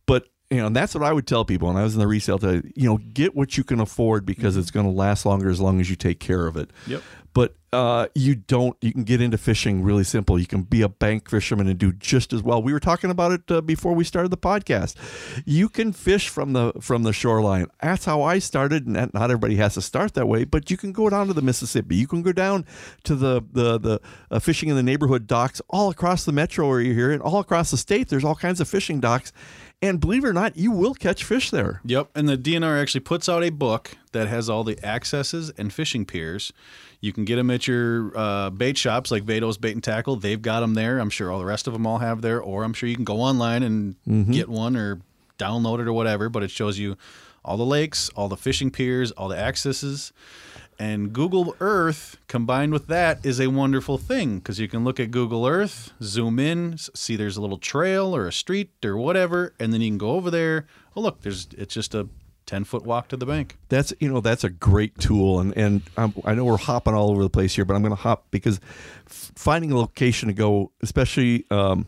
But you know, and that's what I would tell people And I was in the resale. To, you know, get what you can afford because it's going to last longer as long as you take care of it. Yep. But uh, you don't. You can get into fishing really simple. You can be a bank fisherman and do just as well. We were talking about it uh, before we started the podcast. You can fish from the from the shoreline. That's how I started. And that- not everybody has to start that way, but you can go down to the Mississippi. You can go down to the the the uh, fishing in the neighborhood docks all across the metro area here and all across the state. There's all kinds of fishing docks, and believe it or not, you will catch fish there. Yep, and the DNR actually puts out a book that has all the accesses and fishing piers. You can get them at your uh, bait shops like Vado's Bait and Tackle. They've got them there. I'm sure all the rest of them all have there, or I'm sure you can go online and get one or download it or whatever. But it shows you all the lakes, all the fishing piers, all the accesses. And Google Earth combined with that is a wonderful thing because you can look at Google Earth, zoom in, see there's a little trail or a street or whatever, and then you can go over there. Oh, look, there's it's just a ten foot walk to the bank. That's you know that's a great tool, and and um, I know we're hopping all over the place here, but I'm going to hop because finding a location to go, especially um,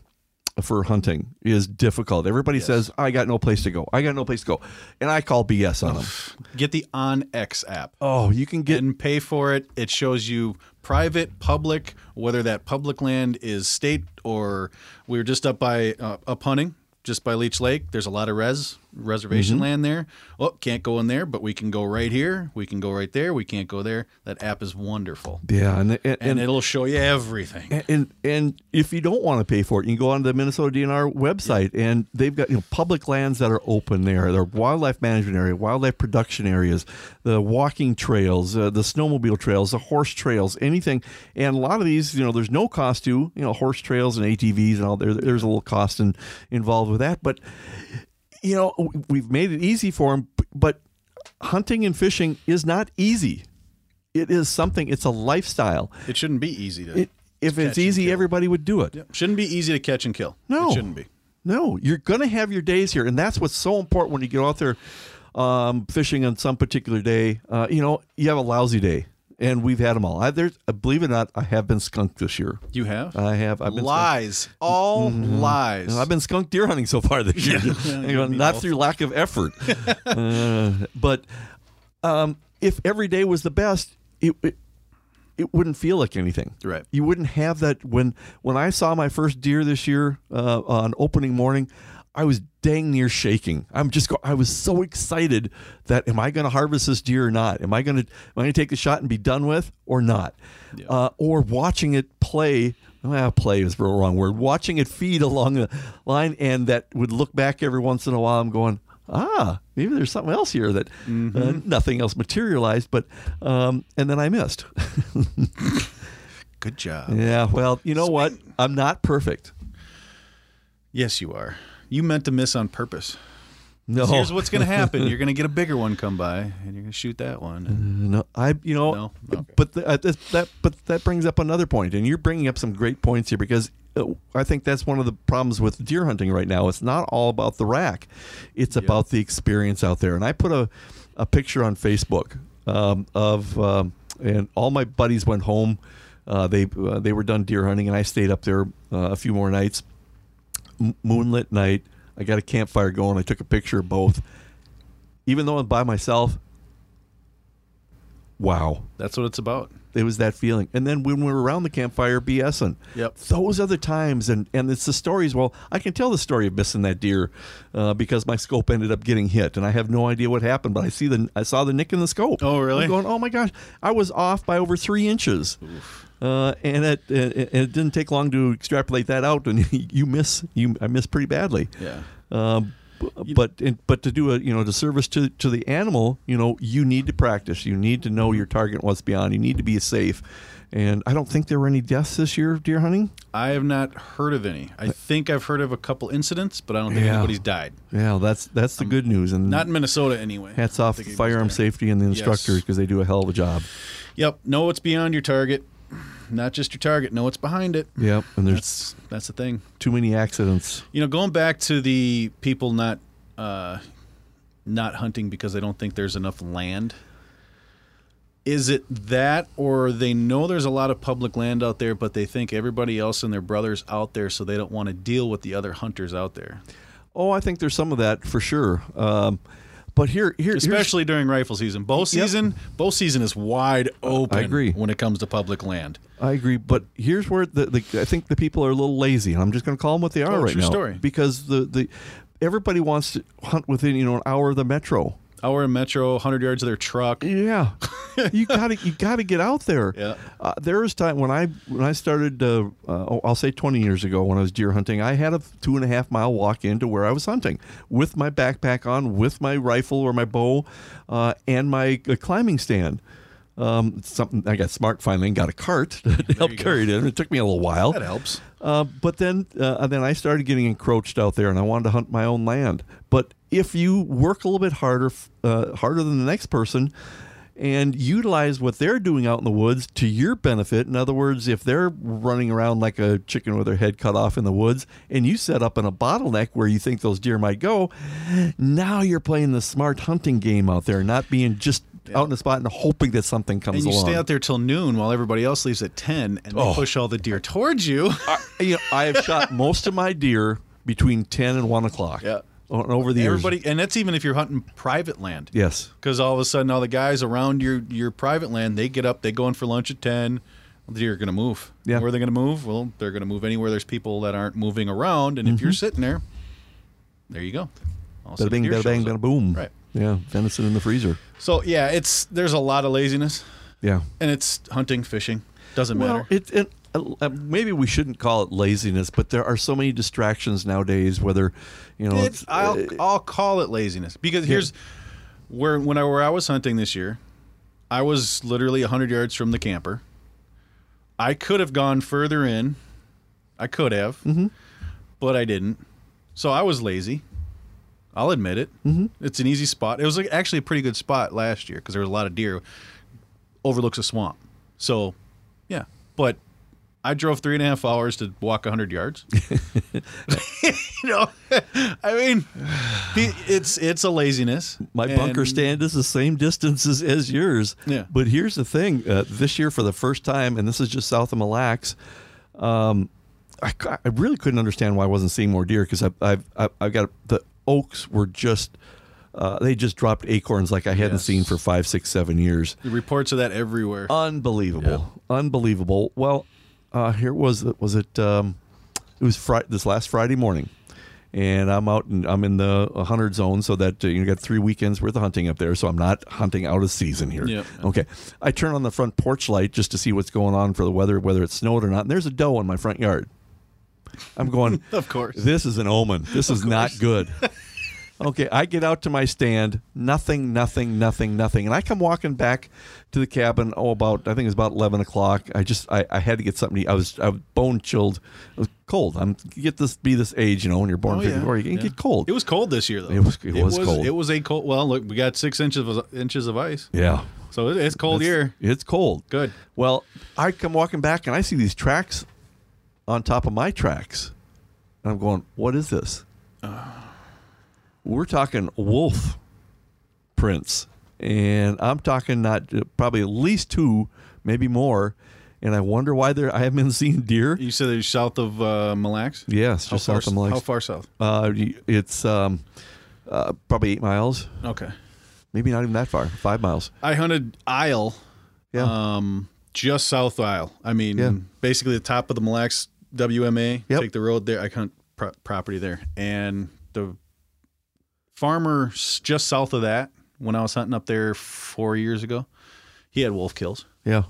for hunting, is difficult. Everybody says I got no place to go. I got no place to go, and I call BS on them. Get the OnX app oh, you can get and pay for it. It shows you private, public, whether that public land is state or we were just up by uh, up hunting. Just by Leech Lake, there's a lot of res reservation land there. Oh, can't go in there, but we can go right here. We can go right there. We can't go there. That app is wonderful, yeah, and and, and, it'll show you everything. And, and and if you don't want to pay for it, you can go on the Minnesota DNR website, and they've got you know public lands that are open there. Are wildlife management area, wildlife production areas, the walking trails, uh, the snowmobile trails, the horse trails, anything. And a lot of these, you know, there's no cost to you know horse trails and ATVs and all. There, there's a little cost in, involved with that, but you know we've made it easy for them. But hunting and fishing is not easy. It is something. It's a lifestyle. It shouldn't be easy to. It, if it's easy, everybody would do it. Shouldn't be easy to catch and kill. No. it shouldn't be. No, you're going to have your days here, and that's what's so important when you get out there um, fishing on some particular day. Uh, you know, you have a lousy day, and we've had them all. I, there's, uh, believe it or not, I have been skunked this year. You have I have. I've been skunked. lies, all lies. I've been skunk deer hunting so far this year, You know, not through lack of effort, uh, but um, if every day was the best, it, it it wouldn't feel like anything. Right. You wouldn't have that when when I saw my first deer this year uh, on opening morning. I was dang near shaking. I'm just go- I was so excited that am I going to harvest this deer or not? Am I going to am I going to take the shot and be done with or not? Uh, or watching it play. Well, play is the wrong word. Watching it feed along the line, and that would look back every once in a while. I'm going, ah, maybe there's something else here that uh, nothing else materialized, but um, and then I missed. Good job. Yeah, well, you know what? I'm not perfect. Yes, you are. You meant to miss on purpose. No, Here's what's going to happen. You're going to get a bigger one come by, and you're going to shoot that one. no, I, you know, No? Okay. but the, uh, this- that, but that brings up another point, and you're bringing up some great points here because uh, I think that's one of the problems with deer hunting right now. It's not all about the rack; it's about the experience out there. And I put a, a picture on Facebook um, of, um, and all my buddies went home. Uh, they uh, they were done deer hunting, and I stayed up there uh, a few more nights. Moonlit night. I got a campfire going. I took a picture of both. Even though I'm by myself, wow, That's what it's about. it was that feeling. And then when we were around the campfire BSing, Yep. those are the times. And, and it's the stories. Well, I can tell the story of missing that deer uh, because my scope ended up getting hit, and I have no idea what happened. But I see the I saw the nick in the scope. Oh, really? I'm going, oh my gosh, I was off by over three inches. Uh, and it, it it didn't take long to extrapolate that out, and you miss you I miss pretty badly. Yeah. Um, but but to do a you know the service to to the animal, you know, you need to practice. You need to know your target, what's beyond. You need to be safe. And I don't think there were any deaths this year of deer hunting. I have not heard of any. I think I've heard of a couple incidents, but I don't think Yeah. anybody's died. Yeah, that's that's the good news. And Not in Minnesota anyway. hats off to firearm safety and the instructors because they do a hell of a job. Yep. Know what's beyond your target. Not just your target. Know what's behind it. Yep, and there's That's that's the thing. too many accidents. You know, going back to the people not uh, not hunting because they don't think there's enough land. Is it that, or they know there's a lot of public land out there, but they think everybody else and their brothers out there, so they don't want to deal with the other hunters out there, Oh, I think there's some of that for sure. Um, but here, here, especially during rifle season. Bow Yep. season, bow season is wide open. I agree. when it comes to public land. I agree, but here's where the, the I think the people are a little lazy, and I'm just going to call them what they are Oh, right true now. story. Because the the everybody wants to hunt within you know an hour of the metro. Hour in metro, hundred yards of their truck. Yeah, you gotta you gotta get out there. Yeah. Uh, there was time when I when I started. Uh, uh, oh, I'll say 20 years ago when I was deer hunting. I had a two and a half mile walk into where I was hunting with my backpack on, with my rifle or my bow, uh, and my uh, climbing stand. Um, something I got smart finally and got a cart to help carry it in. It took me a little while. That helps. Uh, but then, uh, then I started getting encroached out there, and I wanted to hunt my own land. But if you work a little bit harder, uh, harder than the next person, and utilize what they're doing out in the woods to your benefit. In other words, if they're running around like a chicken with their head cut off in the woods, and you set up in a bottleneck where you think those deer might go, now you're playing the smart hunting game out there, not being just out in the spot and hoping that something comes And you along. stay out there till noon while everybody else leaves at ten, and they Oh. push all the deer towards you. you know, I have shot most of my deer between ten and one o'clock. Yeah. over the years. Everybody, and that's even if you're hunting private land. Yes. Because all of a sudden, all the guys around your your private land, they get up, they go in for lunch at ten. The deer are going to move. Yeah. Where are they going to move? Well, they're going to move anywhere there's people that aren't moving around. And if you're sitting there, there you go. Mm-hmm. Bada bing, bada bang, bada boom. Right. Yeah. Venison in the freezer. So yeah, it's there's a lot of laziness, Yeah. and it's hunting, fishing doesn't Well, matter. it, it uh, uh, maybe we shouldn't call it laziness, but there are so many distractions nowadays. Whether you know, It's, I'll uh, I'll call it laziness because here's where when I where I was hunting this year, I was literally hundred yards from the camper. I could have gone further in, I could have, Mm-hmm. but I didn't. So I was lazy. I'll admit it. Mm-hmm. It's an easy spot. It was actually a pretty good spot last year because there was a lot of deer. Overlooks a swamp, so yeah. But I drove three and a half hours to walk hundred yards. you know, I mean, it's it's a laziness. My And- bunker stand is the same distance as, as yours. Yeah. But here's the thing: uh, this year, for the first time, and this is just south of Mille Lacs, um, I, I really couldn't understand why I wasn't seeing more deer because I've, I've I've I've got the oaks were just uh, they just dropped acorns like I hadn't Yes. seen for five, six, seven years. The reports of that everywhere. Unbelievable, unbelievable. Well, uh, here was it. Was it? Um, it was Friday, this last Friday morning, and I'm out and I'm in the hundred zone, so that uh, you got three weekends worth of hunting up there. So I'm not hunting out of season here. Yep. Okay. I turn on the front porch light just to see what's going on for the weather, whether it snowed or not. And there's a doe in my front yard. I'm going. Of course. This is an omen. This is not good. Okay, I get out to my stand, nothing, nothing, nothing, nothing, and I come walking back to the cabin. Oh, about I think it was about eleven o'clock. I just I, I had to get something. To eat. I was I was bone chilled. It was cold. I'm you get this be this age, you know, when you're born Oh, yeah. 54, you can Yeah. get cold. It was cold this year, though. It was- it was cold. It was a cold. Well, look, we got six inches of inches of ice, yeah, so it, it's cold here. it's cold. Good. Well, I come walking back and I see these tracks on top of my tracks. And I'm going, what is this? We're talking wolf prints. And I'm talking not probably at least two, maybe more. And I wonder why there I haven't seen deer. You said they're south of uh, Mille Lacs. Yes, How just far, south of Mille Lacs. How far south? Uh, it's um, uh, probably eight miles, Okay. maybe not even that far, five miles. I hunted Isle. Yeah. Um, just south Isle. I mean, Yeah. basically the top of the Mille Lacs WMA. Yep. Take the road there. I hunt pro- property there, and the farmer just south of that. When I was hunting up there four years ago, he had wolf kills. Yeah.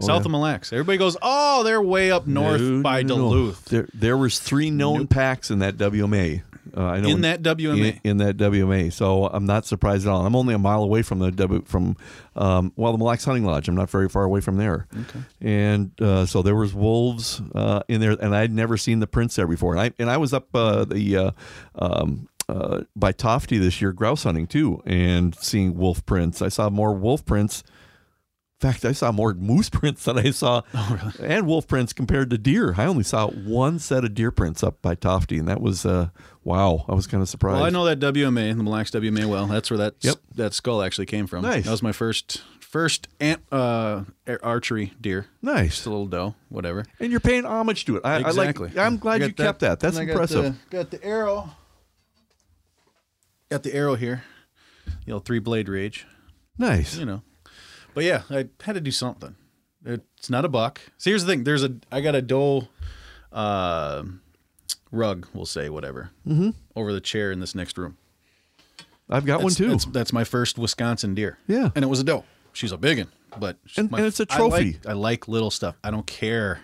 Oh, south yeah. of Mille Lacs. Everybody goes, "Oh, they're way up north No, by no, no. Duluth." There, there was three known Nope. packs in that WMA. Uh, I know In that WMA. In, in that WMA, so I'm not surprised at all. I'm only a mile away from the W from um, well the Mille Lacs Hunting Lodge. I'm not very far away from there. Okay. And uh, so there was wolves uh, in there, and I'd never seen the prints there before. And I and I was up uh, the uh, um, uh, by Tofte this year grouse hunting too, and seeing wolf prints. I saw more wolf prints. In fact, I saw more moose prints than I saw, and wolf prints compared to deer. I only saw one set of deer prints up by Tofte, and that was uh, wow. I was kind of surprised. Well, I know that WMA, the Mille Lacs WMA well. That's where that Yep. that skull actually came from. Nice. That was my first first ant, uh, archery deer. Nice, Just a little doe, whatever. and you're paying homage to it. I, exactly. I like. I'm glad you got kept that. That's impressive. Got the, got the arrow. Got the arrow here. You know, three blade rage. nice. You know, but yeah, I had to do something. It's not a buck. So here's the thing. There's a I got a doe uh, rug. We'll say whatever mm-hmm. over the chair in this next room. I've got one too. That's, that's my first Wisconsin deer. Yeah. and it was a doe. She's a big one, but And- my- and it's a trophy. like, I like little stuff. I don't care.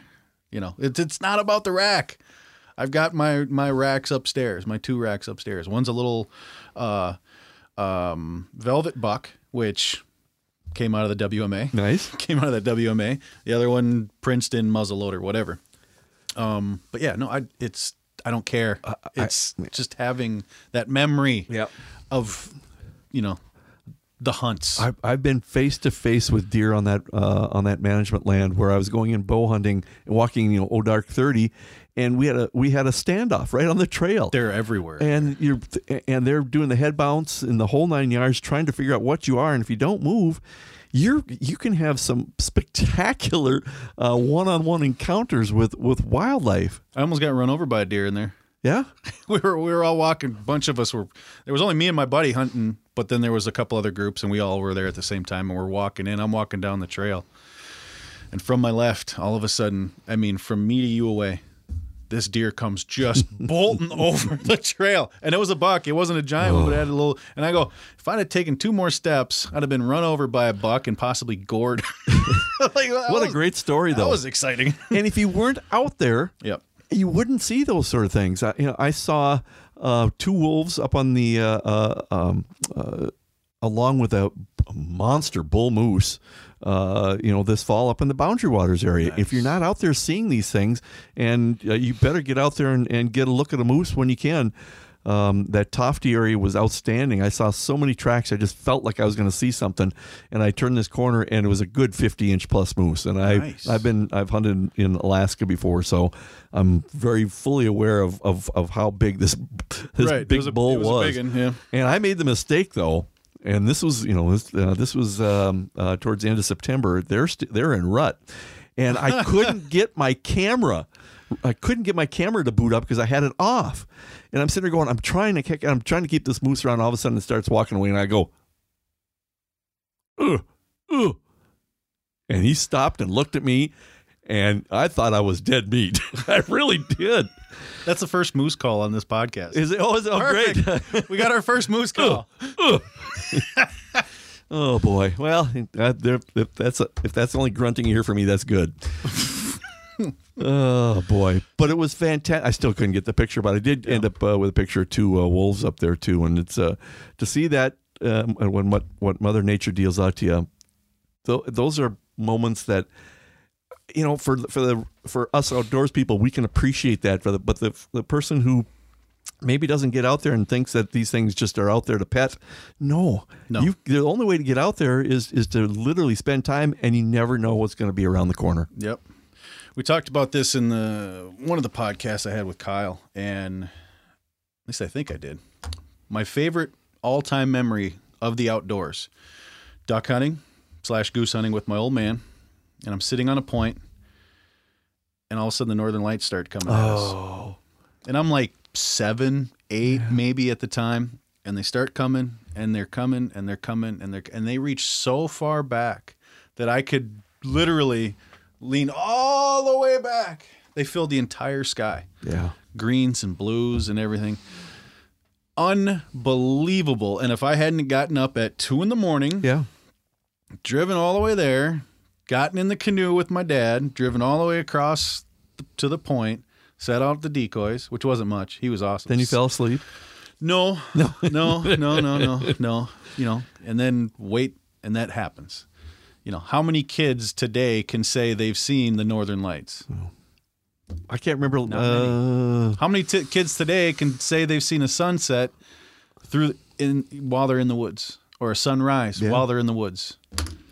You know, it's it's not about the rack. I've got my my racks upstairs. My two racks upstairs. One's a little uh, um, velvet buck, which came out of the WMA. nice. Came out of the WMA. The other one, Princeton muzzleloader, whatever. Um, but yeah, no, I it's I don't care. it's just having that memory Yep. of you know the hunts. I've, I've been face to face with deer on that uh, on that management land where I was going in bow hunting and walking, you know, Odark thirty, and we had a we had a standoff right on the trail. They're everywhere. and you're and they're doing the head bounce in the whole nine yards, trying to figure out what you are, and if you don't move, you're you can have some spectacular uh, one-on-one encounters with with wildlife. I almost got run over by a deer in there. Yeah, We were we were all walking. A bunch of us were. There was only me and my buddy hunting, but then there was a couple other groups, and we all were there at the same time. And we're walking in. I'm walking down the trail, and from my left, all of a sudden, I mean, from me to you away, this deer comes just bolting over the trail, and it was a buck. It wasn't a giant one, but it had a little. And I go, if I'd have taken two more steps, I'd have been run over by a buck and possibly gored. Like, what a great story though. That was exciting. and if you weren't out there, yep. you wouldn't see those sort of things. I, you know, I saw uh, two wolves up on the uh, uh, um, uh, along with a monster bull moose. Uh, you know, this fall up in the Boundary Waters area. If you're not out there seeing these things, and uh, you better get out there and, and get a look at a moose when you can. Um, that Tofte area was outstanding. I saw so many tracks. I just felt like I was going to see something, and I turned this corner, and it was a good 50 inch plus moose. And I, Nice. I've been, I've hunted in Alaska before, so I'm very fully aware of of, of how big this this Right. Big was a- bull was a big one, yeah. And I made the mistake though, and this was, you know, this, uh, this was um, uh, towards the end of September. They're st- they're in rut, and I couldn't get my camera. I couldn't get my camera to boot up because I had it off, and I'm sitting there going, I'm trying to kick, I'm trying to keep this moose around. All of a sudden, it starts walking away, and I go, ugh, ugh. and he stopped and looked at me, and I thought I was dead meat. I really did. That's the first moose call on this podcast. Is it? Oh, is it? Oh, great. we got our first moose call. Oh boy. Well, uh, there, if that's a, if that's the only grunting you hear from me, that's good. oh boy! But it was fantastic. I still couldn't get the picture, but I did end up uh, with a picture of two uh, wolves up there too, and it's uh, to see that um, when what what Mother Nature deals out to you. Th- those are moments that you know for for the for us outdoors people we can appreciate that for the but the the person who maybe doesn't get out there and thinks that these things just are out there to pet. No, No. You, the only way to get out there is is to literally spend time, and you never know what's going to be around the corner. Yep. We talked about this in the one of the podcasts I had with Kyle, and at least I think I did. My favorite all time memory of the outdoors: duck hunting slash goose hunting with my old man, and I'm sitting on a point, and all of a sudden the northern lights start coming at us. Oh. And I'm like seven, eight, maybe at the time. And they start coming and they're coming and they're coming and they're and they reach so far back that I could literally lean all the way back. They filled the entire sky. Yeah, Greens and blues and everything. Unbelievable. And if I hadn't gotten up at two in the morning, yeah. driven all the way there, gotten in the canoe with my dad, driven all the way across to the point, set out the decoys, which wasn't much. He was awesome. Then you fell asleep. No, no, no, no, no, no, no. You know, and then wait, and that happens. You know, how many kids today can say they've seen the Northern Lights? I can't remember. Uh, How many t- kids today can say they've seen a sunset through in while they're in the woods, or a sunrise Yeah. while they're in the woods?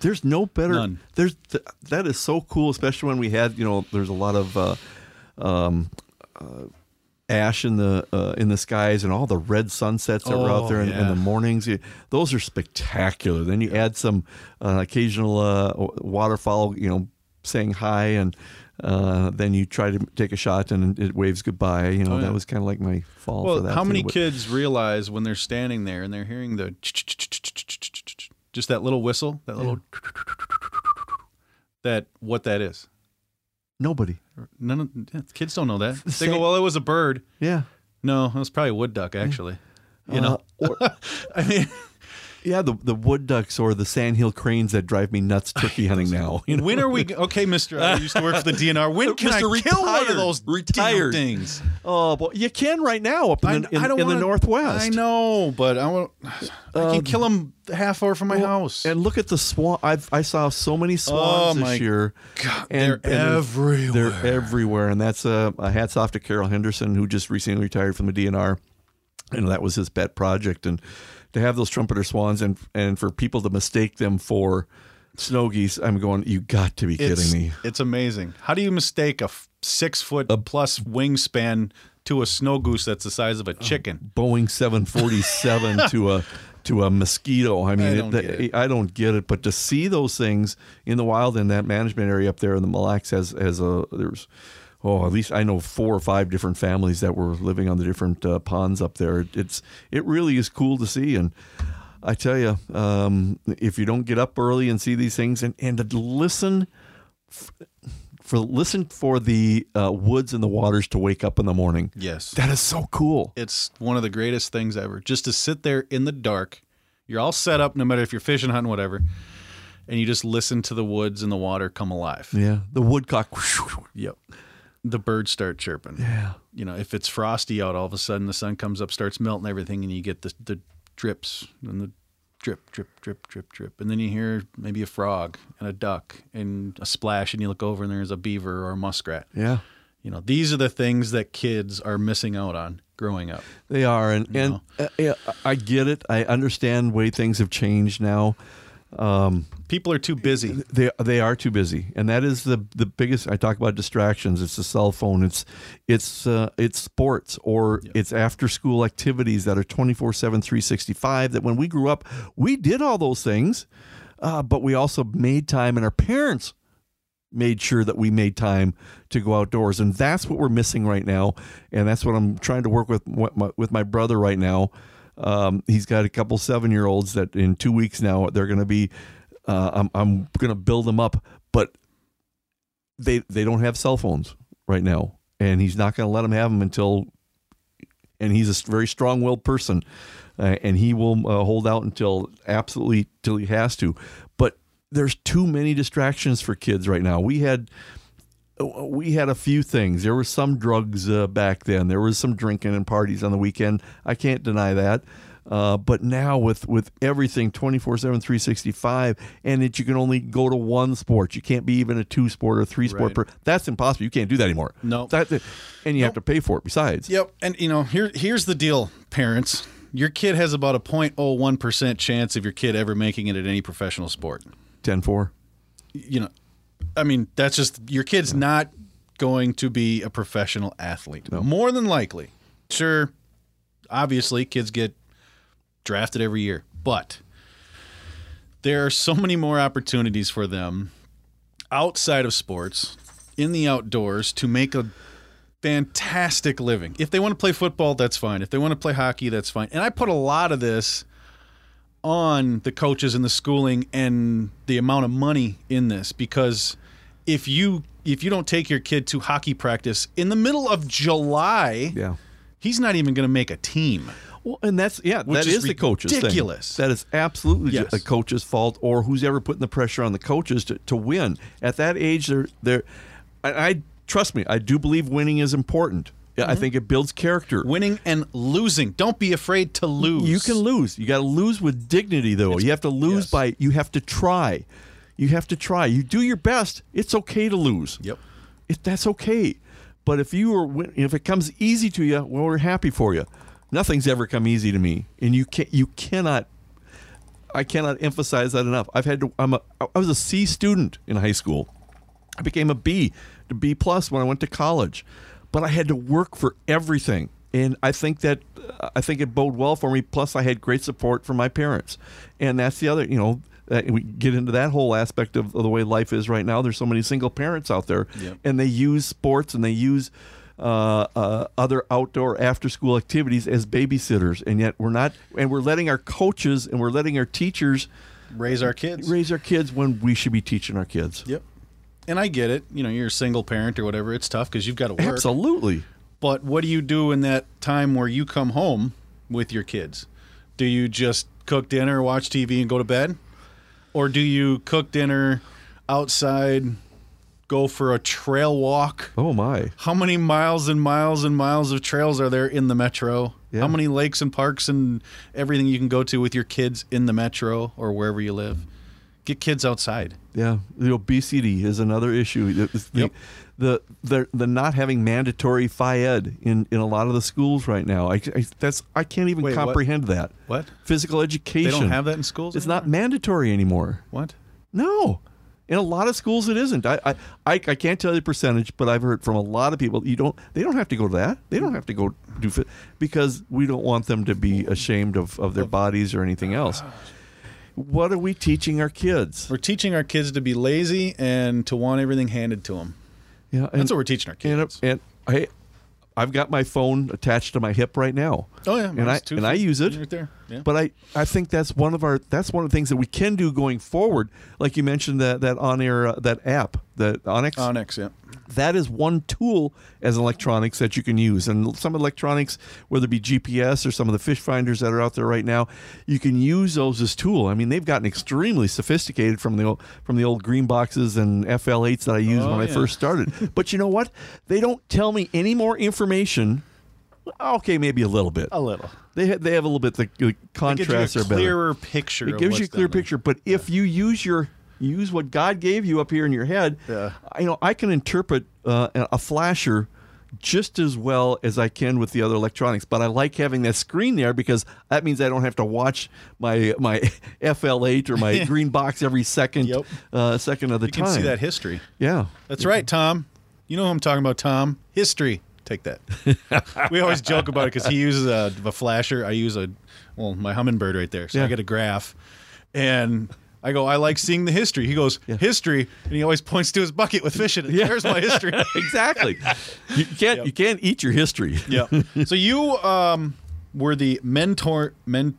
there's no better. None. There's th- that is so cool, especially when we had you know there's a lot of uh, um, uh, ash in the uh, in the skies and all the red sunsets that were out Oh, there in, in yeah. the mornings. You- Those are spectacular. Then you add some uh, occasional uh, waterfowl, you know, saying hi and. Uh, then you try to take a shot and it waves goodbye. You know Oh, yeah. that was kind of like my fall for Well, that. how too, many but- kids realize when they're standing there and they're hearing the just that little whistle, that little that what that is? Nobody. None of yeah, kids don't know that. They go, "Well, it was a bird." Yeah. No, it was probably a wood duck actually. You know, Uh, or- I mean, Yeah, the the wood ducks or the sandhill cranes that drive me nuts turkey hunting now. You know? when are we okay, Mister? I used to work for the DNR. When can Mr. I kill one of those Retired. things? Oh, well, you can right now up in the, in, in the wanna- northwest. I know, but I want. I can um, kill them half hour from my house. And look at the swan. I've, I saw so many Oh, swans my this year. God, and, they're and everywhere. They're everywhere, and that's a, a hats off to Carrol Henderson, who just recently retired from the DNR, and that was his pet project. And to have those trumpeter swans, and and for people to mistake them for snow geese, I'm going. You got to be it's, kidding me. It's amazing. How do you mistake a f- six foot a, plus wingspan to a snow goose that's the size of a chicken? Boeing 747 to a to a mosquito. I mean, I don't get it. I don't get it. But to see those things in the wild in that management area up there in the Mille Lacs has has a there's oh at least I know four or five different families that were living on the different uh, ponds up there. It's it really is cool to see and. I tell you, um, if you don't get up early and see these things, and, and to listen for listen for the uh, woods and the waters to wake up in the morning, Yes. that is so cool. It's one of the greatest things ever. Just to sit there in the dark. You're all set up, no matter if you're fishing, hunting, whatever, and you just listen to the woods and the water come alive. Yeah, the woodcock. Yep. The birds start chirping. Yeah. You know, if it's frosty out, all of a sudden the sun comes up, starts melting everything, and you get the the drips and the drip, drip, drip, drip, drip, and then you hear maybe a frog and a duck and a splash, and you look over and there's a beaver or a muskrat. Yeah, You know, these are the things that kids are missing out on growing up. they are, and and uh, yeah, I get it. I understand way things have changed now. People are too busy. They they are too busy, and that is the the biggest. I talk about distractions. It's the cell phone. It's it's uh, it's sports or it's after school activities that are 24/7 365 that when we grew up, we did all those things. Uh, but we also made time and our parents made sure that we made time to go outdoors and that's what we're missing right now and that's what I'm trying to work with what my, with my brother right now um, he's got a couple seven year olds that in two weeks now they're going to be uh, I'm, I'm going to build them up but they they don't have cell phones right now and he's not going to let them have them until and he's a very strong-willed person uh, and he will uh, hold out until absolutely till he has to. But there's too many distractions for kids right now. We had we had a few things there was some drugs uh, back then there was some drinking and parties on the weekend i can't deny that uh, but now with with everything 24 7 365 and that you can only go to one sport you can't be even a two sport or three sport Right. per, that's impossible you can't do that anymore No. that, and you have to pay for it besides Yep. And you know, here here's the deal, parents. Your kid has about a 0.01% chance of your kid ever making it at any professional sport. 10 4 You know, I mean, that's just your kid's not going to be a professional athlete. More than likely. Sure, obviously kids get drafted every year, but there are so many more opportunities for them outside of sports in the outdoors to make a fantastic living. If they want to play football, that's fine. If they want to play hockey, that's fine. And I put a lot of this on the coaches and the schooling and the amount of money in this because if you if you don't take your kid to hockey practice in the middle of July, yeah he's not even going to make a team. Well, and that's yeah, Which that is is, the coach's thing. ridiculous. That is absolutely Yes. a coach's fault, or who's ever putting the pressure on the coaches to, to win. At that age, they're they're. I, I trust me, I do believe winning is important. Yeah, I mm-hmm. think it builds character. Winning and losing. Don't be afraid to lose. You can lose. You got to lose with dignity, though. you have to lose yes. by. You have to try. You have to try. You do your best. It's okay to lose. Yep. It, that's okay. But if you are, if it comes easy to you, well, we're happy for you. Nothing's ever come easy to me, and you can You cannot. I cannot emphasize that enough. I've had to. I'm a. I was a C student in high school. I became a B, to B plus when I went to college, but I had to work for everything, and I think that I think it bode well for me. Plus, I had great support from my parents, and that's the other. You know, uh, we get into that whole aspect of, of the way life is right now. There's so many single parents out there, Yep. and they use sports and they use. Uh, uh, other outdoor after school activities as babysitters, and yet we're not, and we're letting our coaches and we're letting our teachers raise our kids. raise our kids when we should be teaching our kids. Yep. And I get it. You know, you're a single parent or whatever. It's tough because you've got to work. Absolutely. But what do you do in that time where you come home with your kids? Do you just cook dinner, watch TV, and go to bed? Or do you cook dinner outside, go for a trail walk? Oh my. How many miles and miles and miles of trails are there in the metro? Yeah. How many lakes and parks and everything you can go to with your kids in the metro or wherever you live? Get kids outside. Yeah, the obesity is another issue. The, the, Yep. the, the the not having mandatory phy ed in, in a lot of the schools right now. I, I that's I can't even Wait, what? comprehend that. What? Physical education. They don't have that in schools? It's anymore? not mandatory anymore. What? No. In a lot of schools, it isn't. I, I, I I can't tell you the percentage, but I've heard from a lot of people. You don't. They don't have to go to that. They don't have to go do fit because we don't want them to be ashamed of, of their bodies or anything else. Ah. What are we teaching our kids? We're teaching our kids to be lazy and to want everything handed to them. Yeah, That's what we're teaching our and, kids. and hey, I've got my phone attached to my hip right now. oh yeah, and I and I use it. right there. Yeah. But I, I think that's one of our that's one of the things that we can do going forward. Like you mentioned that that on air uh, that app the OnX OnX, yeah. that is one tool as electronics that you can use. And some electronics, whether it be GPS or some of the fish finders that are out there right now, you can use those as tool. I mean, they've gotten extremely sophisticated from the old, from the old green boxes and FL8s that I used Oh, when I first started. but you know what? They don't tell me any more information. Okay, maybe a little bit. A little. They ha- they have a little bit the, the It gives contrasts you are a better. clearer picture. It gives you a clear picture. But if you use your use what God gave you up here in your head, Yeah. you know I can interpret uh, a flasher just as well as I can with the other electronics. But I like having that screen there because that means I don't have to watch my my FL8 or my green box every second Yep. uh, second of the You time. You can see that history. Yeah, That's right, Tom. You know who I'm talking about, Tom. History. Take that. we always joke about it because he uses a, a flasher. I use a, well, my Humminbird right there. So I get a graph. And I go, I like seeing the history. He goes, history. And he always points to his bucket with fish in it. There's my history. exactly. you can't you can't eat your history. yeah. So you um, were the mentor, men,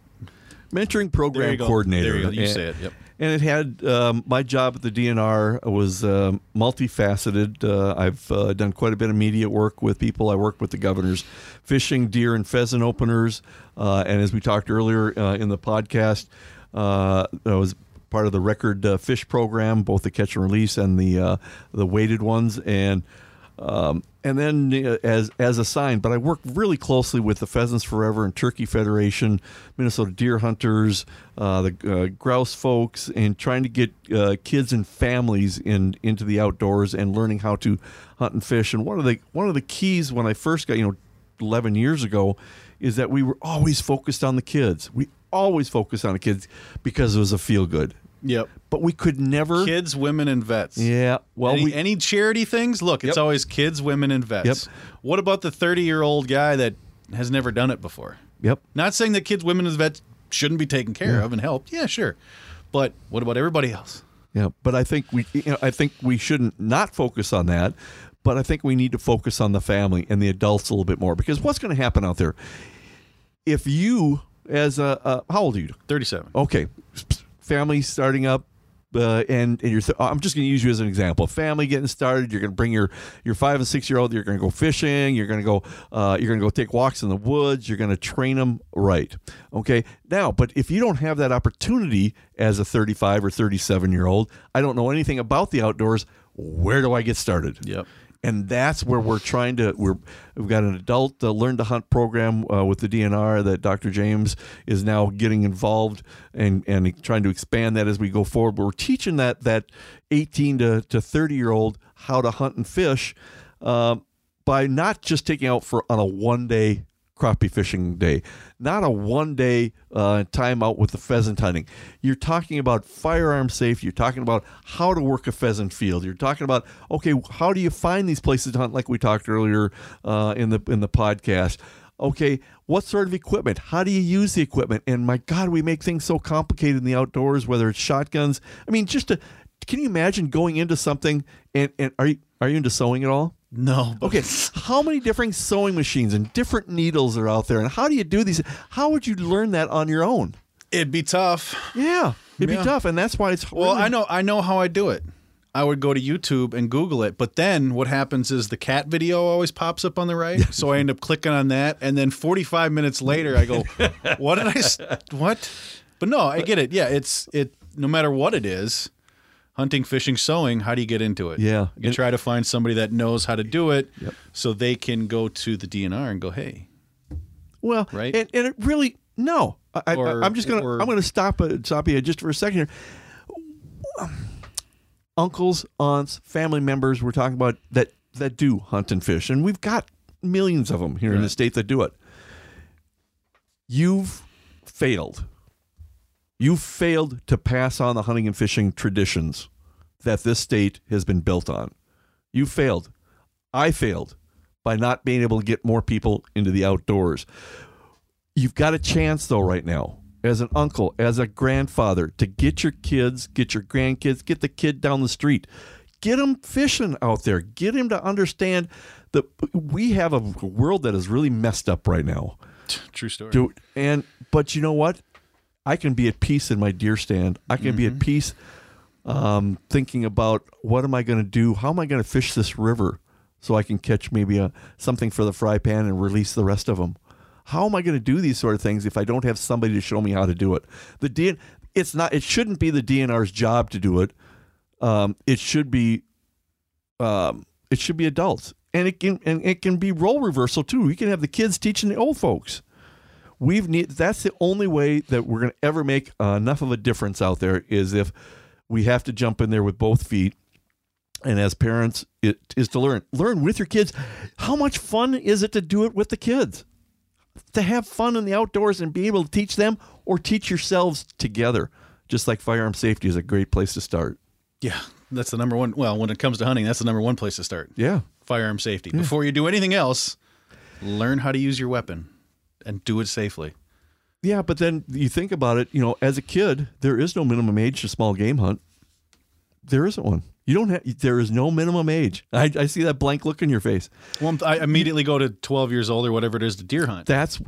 mentoring program coordinator. There you go. You And- say it. Yep. And it had um, my job at the DNR was um multifaceted. Uh, I've uh, done quite a bit of media work with people. I worked with the governors, fishing deer and pheasant openers, uh, and as we talked earlier uh, in the podcast, uh, I was part of the record uh, fish program, both the catch and release and the uh, the weighted ones, and um, and then uh, as as sign, but I work really closely with the Pheasants Forever and Turkey Federation, Minnesota Deer Hunters, uh, the uh, grouse folks, and trying to get uh, kids and families in into the outdoors and learning how to hunt and fish. And one of the one of the keys when I first got you know, eleven years ago, is that we were always focused on the kids. We always focused on the kids because it was a feel good. Yep. But we could never. Kids, women, and vets. Yeah. Well, any, we any charity things? Look, it's Yep. always kids, women, and vets. Yep. What about the 30 year old guy that has never done it before? Yep. Not saying that kids, women, and vets shouldn't be taken care of and helped. Yeah, sure. But what about everybody else? Yeah, but I think we, you know, I think we shouldn't not focus on that, but I think we need to focus on the family and the adults a little bit more because what's going to happen out there if you, as a, uh, how old are you? 37. Okay, family starting up. Uh, and and you're th- I'm just going to use you as an example. Family getting started. You're going to bring your your five and six year old. You're going to go fishing. You're going to go. Uh, you're going to go take walks in the woods. You're going to train them right. Okay. Now, but if you don't have that opportunity as a 35 or 37 year old, I don't know anything about the outdoors. Where do I get started? Yep. And that's where we're trying to. We're we've got an adult uh, learn to hunt program uh, with the DNR that Dr. James is now getting involved and and trying to expand that as we go forward. We're teaching that that 18 to to 30 year old how to hunt and fish uh, by not just taking out for on a one day crappie fishing day, not a one day uh, time out with the pheasant hunting. You're talking about firearm safety. You're talking about how to work a pheasant field. You're talking about okay, how do you find these places to hunt, like we talked earlier uh, in the in the podcast. Okay, what sort of equipment? How do you use the equipment? And my God, we make things so complicated in the outdoors. Whether it's shotguns, I mean, just to can you imagine going into something and, and are you are you into sewing at all? No. Okay, how many different sewing machines and different needles are out there, and how do you do these? How would you learn that on your own? It'd be tough. Yeah, it'd Yeah. be tough, and that's why it's Well, really- I know I know how I do it. I would go to YouTube and Google it, but then what happens is the cat video always pops up on the right, so I end up clicking on that, and then 45 minutes later I go, "What did I? What?" But no, I get it. Yeah, it's it. No matter what it is, hunting, fishing, sewing. How do you get into it? Yeah. you try to find somebody that knows how to do it, so they can go to the DNR and go, "Hey, Well, Right? And, and it really no. I, I'm just gonna I'm gonna stop uh, stop you just for a second here. Uncles, aunts, family members we're talking about that that do hunt and fish, and we've got millions of them here in the state that do it. You've failed. You've failed to pass on the hunting and fishing traditions that this state has been built on. You failed. I failed by not being able to get more people into the outdoors. You've got a chance, though, right now, as an uncle, as a grandfather, to get your kids, get your grandkids, get the kid down the street, get them fishing out there, get him to understand that we have a world that is really messed up right now. true story." Do and but you know what? I can be at peace in my deer stand. I can be at peace um, thinking about what am I going to do? How am I going to fish this river so I can catch maybe a something for the fry pan and release the rest of them? How am I going to do these sort of things if I don't have somebody to show me how to do it? The DN, it's not. It shouldn't be the DNR's job to do it. Um, it should be. Um, it should be adults, and it can and it can be role reversal too. We can have the kids teaching the old folks we've need that's the only way that we're going to ever make uh, enough of a difference out there is if we have to jump in there with both feet and as parents it is to learn learn with your kids how much fun is it to do it with the kids to have fun in the outdoors and be able to teach them or teach yourselves together just like firearm safety is a great place to start Yeah, that's the number one. Well, when it comes to hunting, that's the number one place to start. yeah Firearm safety. Before you do anything else, learn how to use your weapon and do it safely. yeah but then you think about it you know as a kid there is no minimum age to small game hunt there isn't one you don't have there is no minimum age i, I see that blank look in your face Well, I immediately go to 12 years old or whatever it is to deer hunt. That's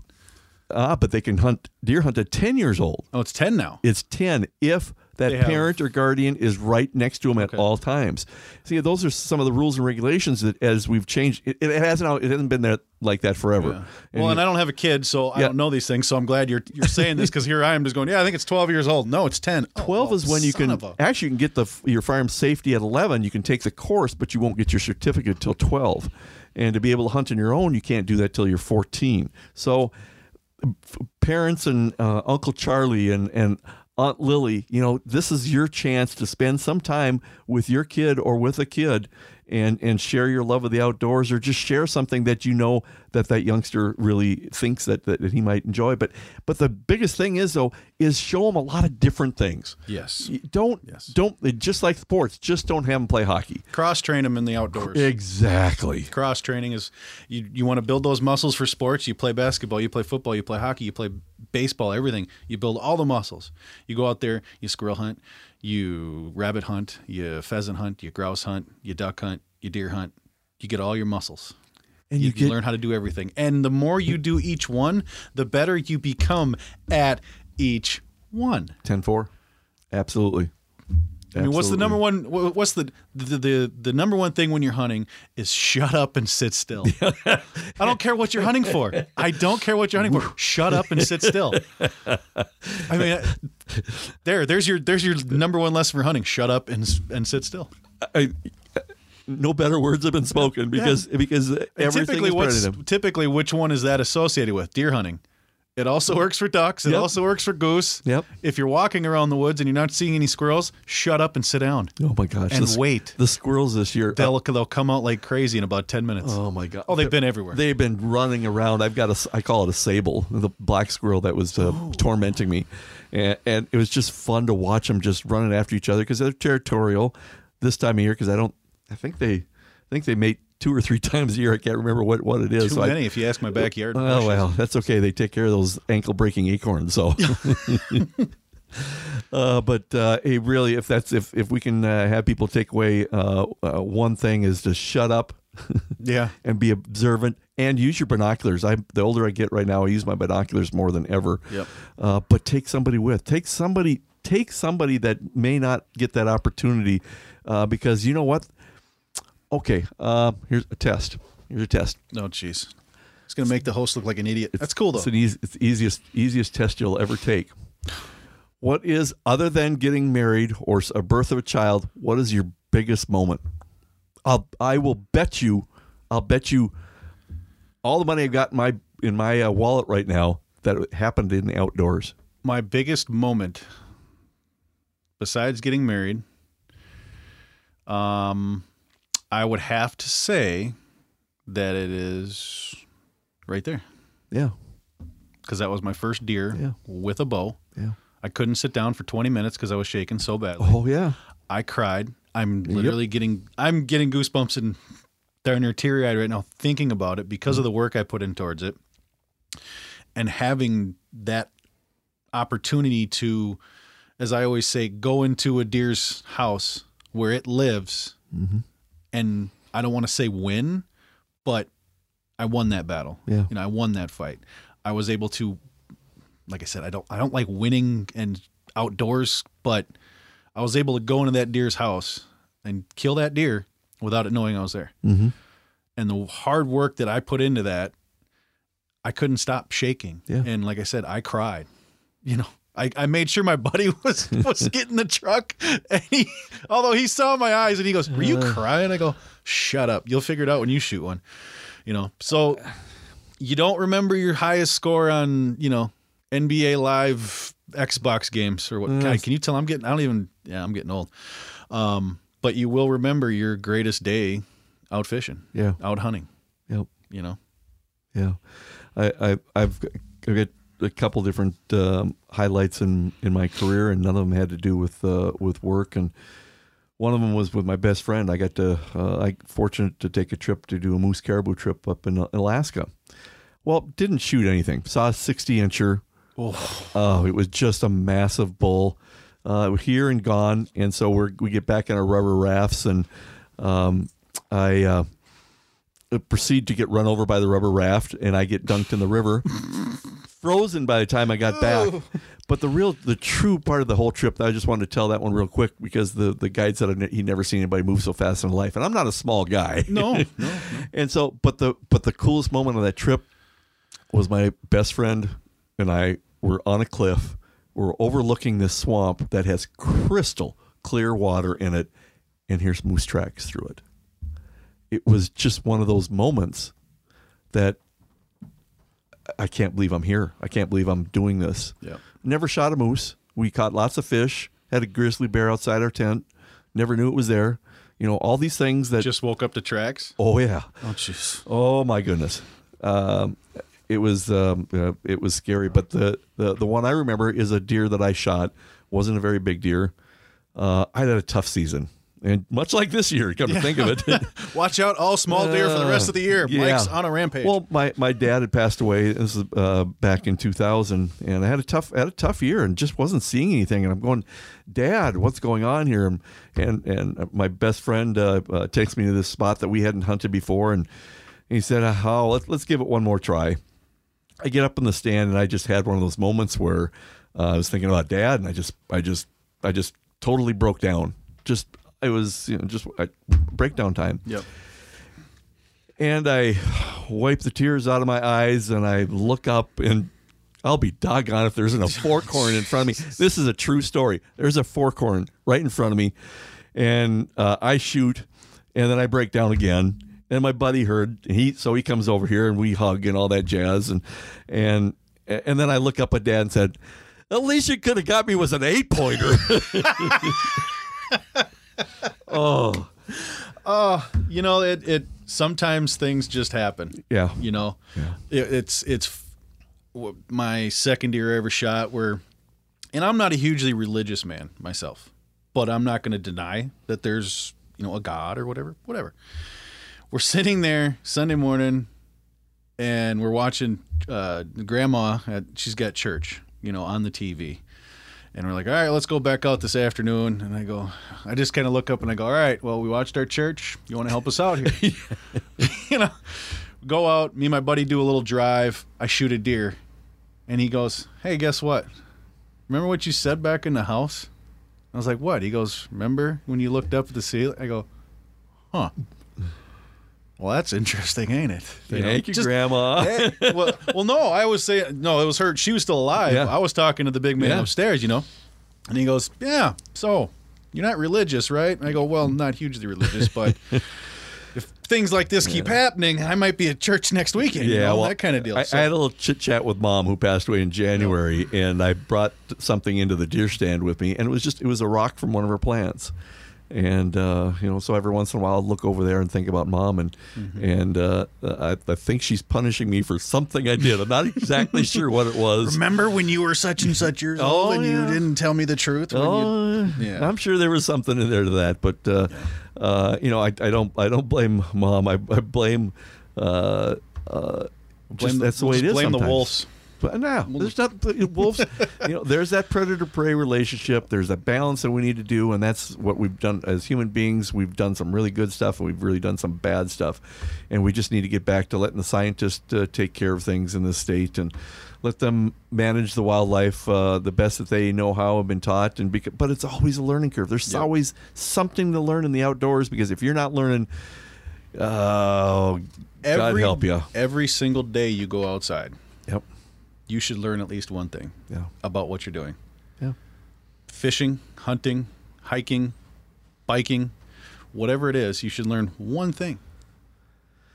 ah, but they can hunt deer hunt at ten years old. Oh, it's 10 now. It's ten if that They have- parent or guardian is right next to them at all times. See, those are some of the rules and regulations that, as we've changed, it, it hasn't it hasn't been that like that forever. And well, and I don't have a kid, so I Yeah. don't know these things. So I'm glad you're you're saying this because here I am just going, yeah, I think it's 12 years old. No, it's 10. Oh, 12 oh, is when you can a- actually you can get the your firearm safety at 11 you can take the course but you won't get your certificate till 12 and to be able to hunt on your own you can't do that till you're 14 so parents and uh, uncle charlie and and aunt lily you know this is your chance to spend some time with your kid or with a kid and and share your love of the outdoors or just share something that you know that that youngster really thinks that, that, that he might enjoy but but the biggest thing is though is show them a lot of different things Yes. don't Yes. don't just like sports just don't have them play hockey Cross train them in the outdoors. exactly Cross training is you you want to build those muscles for sports. You play basketball, you play football, you play hockey, you play baseball, everything. You build all the muscles. You go out there, you squirrel hunt, you rabbit hunt, you pheasant hunt, you grouse hunt, you duck hunt, you deer hunt. You get all your muscles. and You, you, you learn how to do everything. And the more you do each one, the better you become at each one. 10-4 absolutely I mean, what's the number one? What's the the, the the number one thing when you're hunting is shut up and sit still. I don't care what you're hunting for. I don't care what you're hunting for. Shut up and sit still. I mean, there, there's your there's your number one lesson for hunting. Shut up and and sit still. I, no better words have been spoken because because everything typically, is what's typically which one is that associated with? Deer hunting. It also works for ducks. It Yep. also works for goose. Yep. If you're walking around the woods and you're not seeing any squirrels, shut up and sit down. Oh my gosh! And the, s- wait. The squirrels this year. They'll they'll come out like crazy in about ten minutes. oh my god! Oh, they've been everywhere. They've been running around. I've got a, s- I call it a sable, the black squirrel that was uh, Oh. tormenting me, and, and it was just fun to watch them just running after each other because they're territorial this time of year. Because I don't, I think they, I think they mate two or three times a year. I can't remember what what it is. Too So I- many, if you ask my backyard. Oh well, that's okay. They take care of those ankle breaking acorns. So, uh, but uh, hey, really, if that's if if we can uh, have people take away uh, uh, one thing is to shut up Yeah. and be observant and use your binoculars. I the older I get right now, I use my binoculars more than ever. Yep. Uh, but take somebody with. Take somebody. Take somebody that may not get that opportunity uh, because you know what. Okay, uh, here's a test. Here's a test. No, jeez. It's gonna make the host look like an idiot. That's cool though. It's an easy, it's the easiest easiest test you'll ever take. What is other than getting married or a birth of a child? What is your biggest moment? I'll I will bet you, I'll bet you, all the money I've got in my in my uh, wallet right now that it happened in the outdoors. my biggest moment, besides getting married, um, I would have to say that it is right there Yeah, because that was my first deer Yeah. with a bow. yeah. I couldn't sit down for 20 minutes because I was shaking so badly. Oh yeah, I cried. I'm literally getting I'm getting goosebumps and darn near teary eyed right now thinking about it because of the work I put in towards it. And having that opportunity to, as I always say, go into a deer's house where it lives mm-hmm. And I don't want to say win, but I won that battle. Yeah. You know, I won that fight. I was able to like I said, I don't I don't like winning and outdoors, but I was able to go into that deer's house and kill that deer without it knowing I was there. Mhm. And the hard work that I put into that, I couldn't stop shaking. Yeah. And like I said, I cried. You know, I, I made sure my buddy was was getting the truck, and he, although he saw my eyes and he goes, "Were you crying?" I go, "Shut up! You'll figure it out when you shoot one." You know, so you don't remember your highest score on you know NBA Live Xbox games or what? God, can you tell? I'm getting. I don't even. Yeah, I'm getting old. Um, but you will remember your greatest day out fishing, yeah, out hunting. yep. You know. Yeah, I, I I've got a couple different um, highlights in in my career, and none of them had to do with uh, with work. And one of them was with my best friend. I got to uh, I fortunate to take a trip to do a moose caribou trip up in Alaska. Well, didn't shoot anything. Saw a sixty incher. Oh, it was just a massive bull. Uh, here and gone, and so we we get back on our rubber rafts, and um, I. Uh, proceed to get run over by the rubber raft and I get dunked in the river. Frozen by the time I got back. But the real, the true part of the whole trip, I just wanted to tell that one real quick because the, the guide said ne- he'd never seen anybody move so fast in life. And I'm not a small guy. No, no, no. and so, but the, but the coolest moment of that trip was my best friend and I were on a cliff. We're overlooking this swamp that has crystal clear water in it. And here's moose tracks through it it was just one of those moments that I can't believe I'm here. I can't believe I'm doing this. Yeah. Never shot a moose. We caught lots of fish. Had a grizzly bear outside our tent. Never knew it was there. You know, all these things that. Just woke up to tracks. oh yeah. Oh, jeez. Oh my goodness. Um, it was um, uh, it was scary. But the, the the one I remember is a deer that I shot. wasn't a very big deer. Uh, I had a tough season, and much like this year, come to think of it. Watch out, all small deer for the rest of the year. Yeah. Mike's on a rampage. Well, my, my dad had passed away. This is uh, back in 2000, and I had a tough had a tough year, and just wasn't seeing anything. And I'm going, Dad, what's going on here? And and, and my best friend uh, uh, takes me to this spot that we hadn't hunted before, and he said, "Oh, let's let's give it one more try." I get up in the stand, and I just had one of those moments where uh, I was thinking about Dad, and I just I just I just totally broke down. Just it was you know just I, breakdown time. yep. And I wipe the tears out of my eyes and I look up and I'll be doggone if there isn't a fork horn in front of me. This is a true story. There's a fork horn right in front of me. And uh, I shoot and then I break down again. And my buddy heard he so he comes over here and we hug and all that jazz and and and then I look up at dad and said, "At least you could have got me with an eight pointer." oh oh, You know, it it sometimes things just happen. yeah, You know, It, it's it's my second year ever shot where, and I'm not a hugely religious man myself, but I'm not going to deny that there's you know a God or whatever, whatever. We're sitting there Sunday morning, and we're watching uh, Grandma. At, she's got church, you know, on the TV. And we're like, all right, let's go back out this afternoon. And I go, I just kind of look up and I go, all right, well, we watched our church. You want to help us out here? you know, go out. Me and my buddy do a little drive. I shoot a deer, and he goes, "Hey, guess what? Remember what you said back in the house?" I was like, "What?" He goes, "Remember when you looked up at the ceiling?" I go, "Huh." Well, that's interesting, ain't it? You know, thank you, just- Grandma. Hey, eh, well, well, no, I was saying no. It was her. She was still alive. Yeah. I was talking to the big man Yeah. upstairs, you know, and he goes, "Yeah, so you're not religious, right?" And I go, "Well, not hugely religious, but if things like this keep happening, I might be at church next weekend. you know, that kind of deal." I, So- I had a little chit chat with mom who passed away in January, and I brought something into the deer stand with me, and it was just it was a rock from one of her plants. And uh, you know, so every once in a while, I'll look over there and think about mom, and Mm-hmm. and uh, I, I think she's punishing me for something I did. I'm not exactly sure what it was. Remember when you were such and such years Oh, old and yeah. you didn't tell me the truth? When Oh, you, yeah. I'm sure there was something in there to that, but uh, uh, you know, I, I don't I don't blame mom. I, I blame. Uh, uh, Blame just, that's the way it is. blame the wolves. But no, there's not wolves. you know, there's that predator prey relationship. There's that balance that we need to do, and that's what we've done as human beings. We've done some really good stuff, and we've really done some bad stuff, and we just need to get back to letting the scientists uh, take care of things in the state and let them manage the wildlife uh, the best that they know how and been taught. And beca- but it's always a learning curve. There's Yep. always something to learn in the outdoors because if you're not learning, oh, God help you. Every single day you go outside. You should learn at least one thing Yeah. about what you're doing. Yeah. fishing, hunting, hiking, biking, whatever it is, you should learn one thing.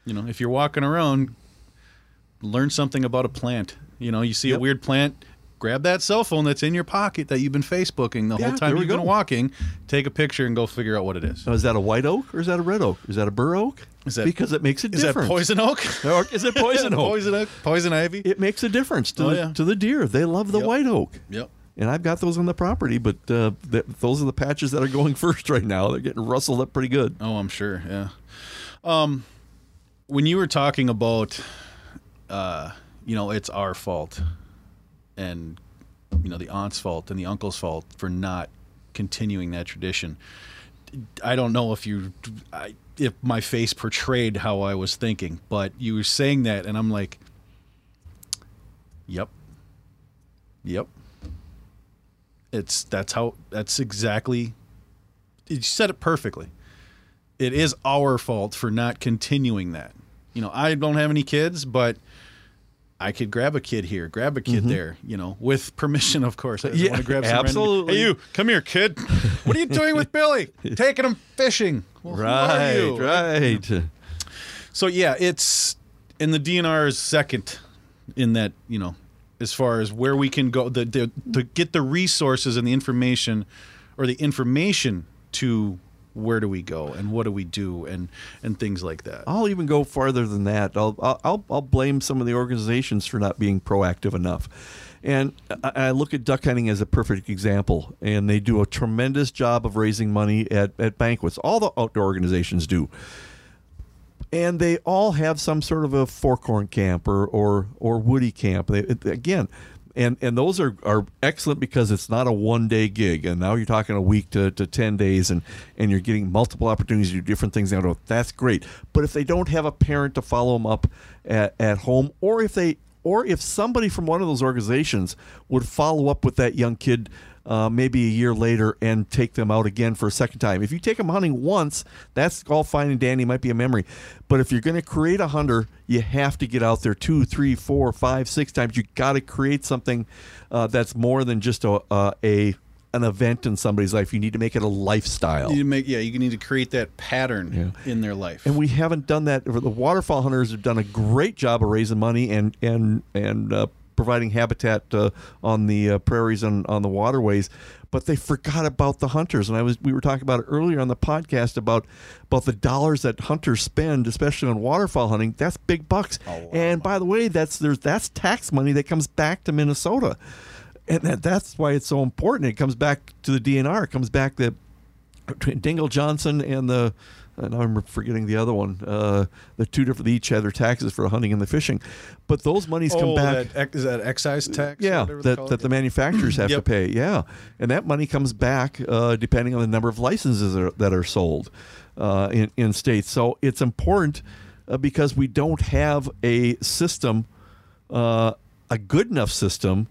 You know, if you're walking around, learn something about a plant. You know, you see a weird plant, grab that cell phone that's in your pocket that you've been Facebooking the Yeah, whole time you've been go. walking, take a picture and go figure out what it is. Now, is that a white oak or is that a red oak? Is that a bur oak? Is that- because it makes a difference? Is that poison oak? Or is it poison oak? poison oak? Poison ivy? It makes a difference to Oh, the yeah. to the deer. They love the Yep. white oak, Yep. and I've got those on the property. But uh, th- those are the patches that are going first right now. They're getting rustled up pretty good. Oh, I'm sure. Yeah. Um, when you were talking about, uh, you know, it's our fault, and you know the aunt's fault and the uncle's fault for not continuing that tradition. I don't know if you, I, if my face portrayed how I was thinking, but you were saying that, and I'm like, yep, yep. It's that's how that's exactly. You said it perfectly it is our fault for not continuing that. You know, I don't have any kids, but I could grab a kid here, grab a kid there, you know, with permission, of course. I Mm-hmm. Yeah, want to grab some random- absolutely. Hey, you, come here, kid. What are you doing with Billy? Taking him fishing. Well, Right, right. So yeah, it's and the DNR is second in that you know as far as where we can go the, the to get the resources and the information or the information to where do we go and what do we do and and things like that. I'll even go farther than that. I'll, I'll- I'll, blame some of the organizations for not being proactive enough. And I, I look at duck hunting as a perfect example. And they do a tremendous job of raising money at, at banquets. All the outdoor organizations do. And they all have some sort of a forkhorn camp or, or, or woody camp. They, again, and, and those are, are excellent because it's not a one day gig. And now you're talking a week to, to 10 days and, and you're getting multiple opportunities to do different things. Now, that's great. But if they don't have a parent to follow them up at, at home, or if they, or if somebody from one of those organizations would follow up with that young kid uh, maybe a year later and take them out again for a second time. If you take them hunting once, that's all fine and dandy, might be a memory. But if you're going to create a hunter, you have to get out there two, three, four, five, six times. You got to create something uh, that's more than just a, uh, a an event in somebody's life. You need to make it a lifestyle. You need to make yeah, you need to create that pattern Yeah. in their life. and we haven't done that. The waterfowl hunters have done a great job of raising money and and and uh, providing habitat uh, on the uh, prairies and on the waterways, but they forgot about the hunters. And I was we were talking about it earlier on the podcast about about the dollars that hunters spend, especially on waterfowl hunting. That's big bucks. and by the way, that's there's that's tax money that comes back to Minnesota. And that, that's why it's so important. It comes back to the DNR. It comes back that between Dingell Johnson and the and I'm forgetting the other one. Uh, the two different they each had their taxes for hunting and the fishing, but those monies come oh, back. that, is that excise tax? yeah, that, that the manufacturers have to pay. Yeah, and that money comes back uh, depending on the number of licenses that are, that are sold uh, in in states. So it's important uh, because we don't have a system, uh, a good enough system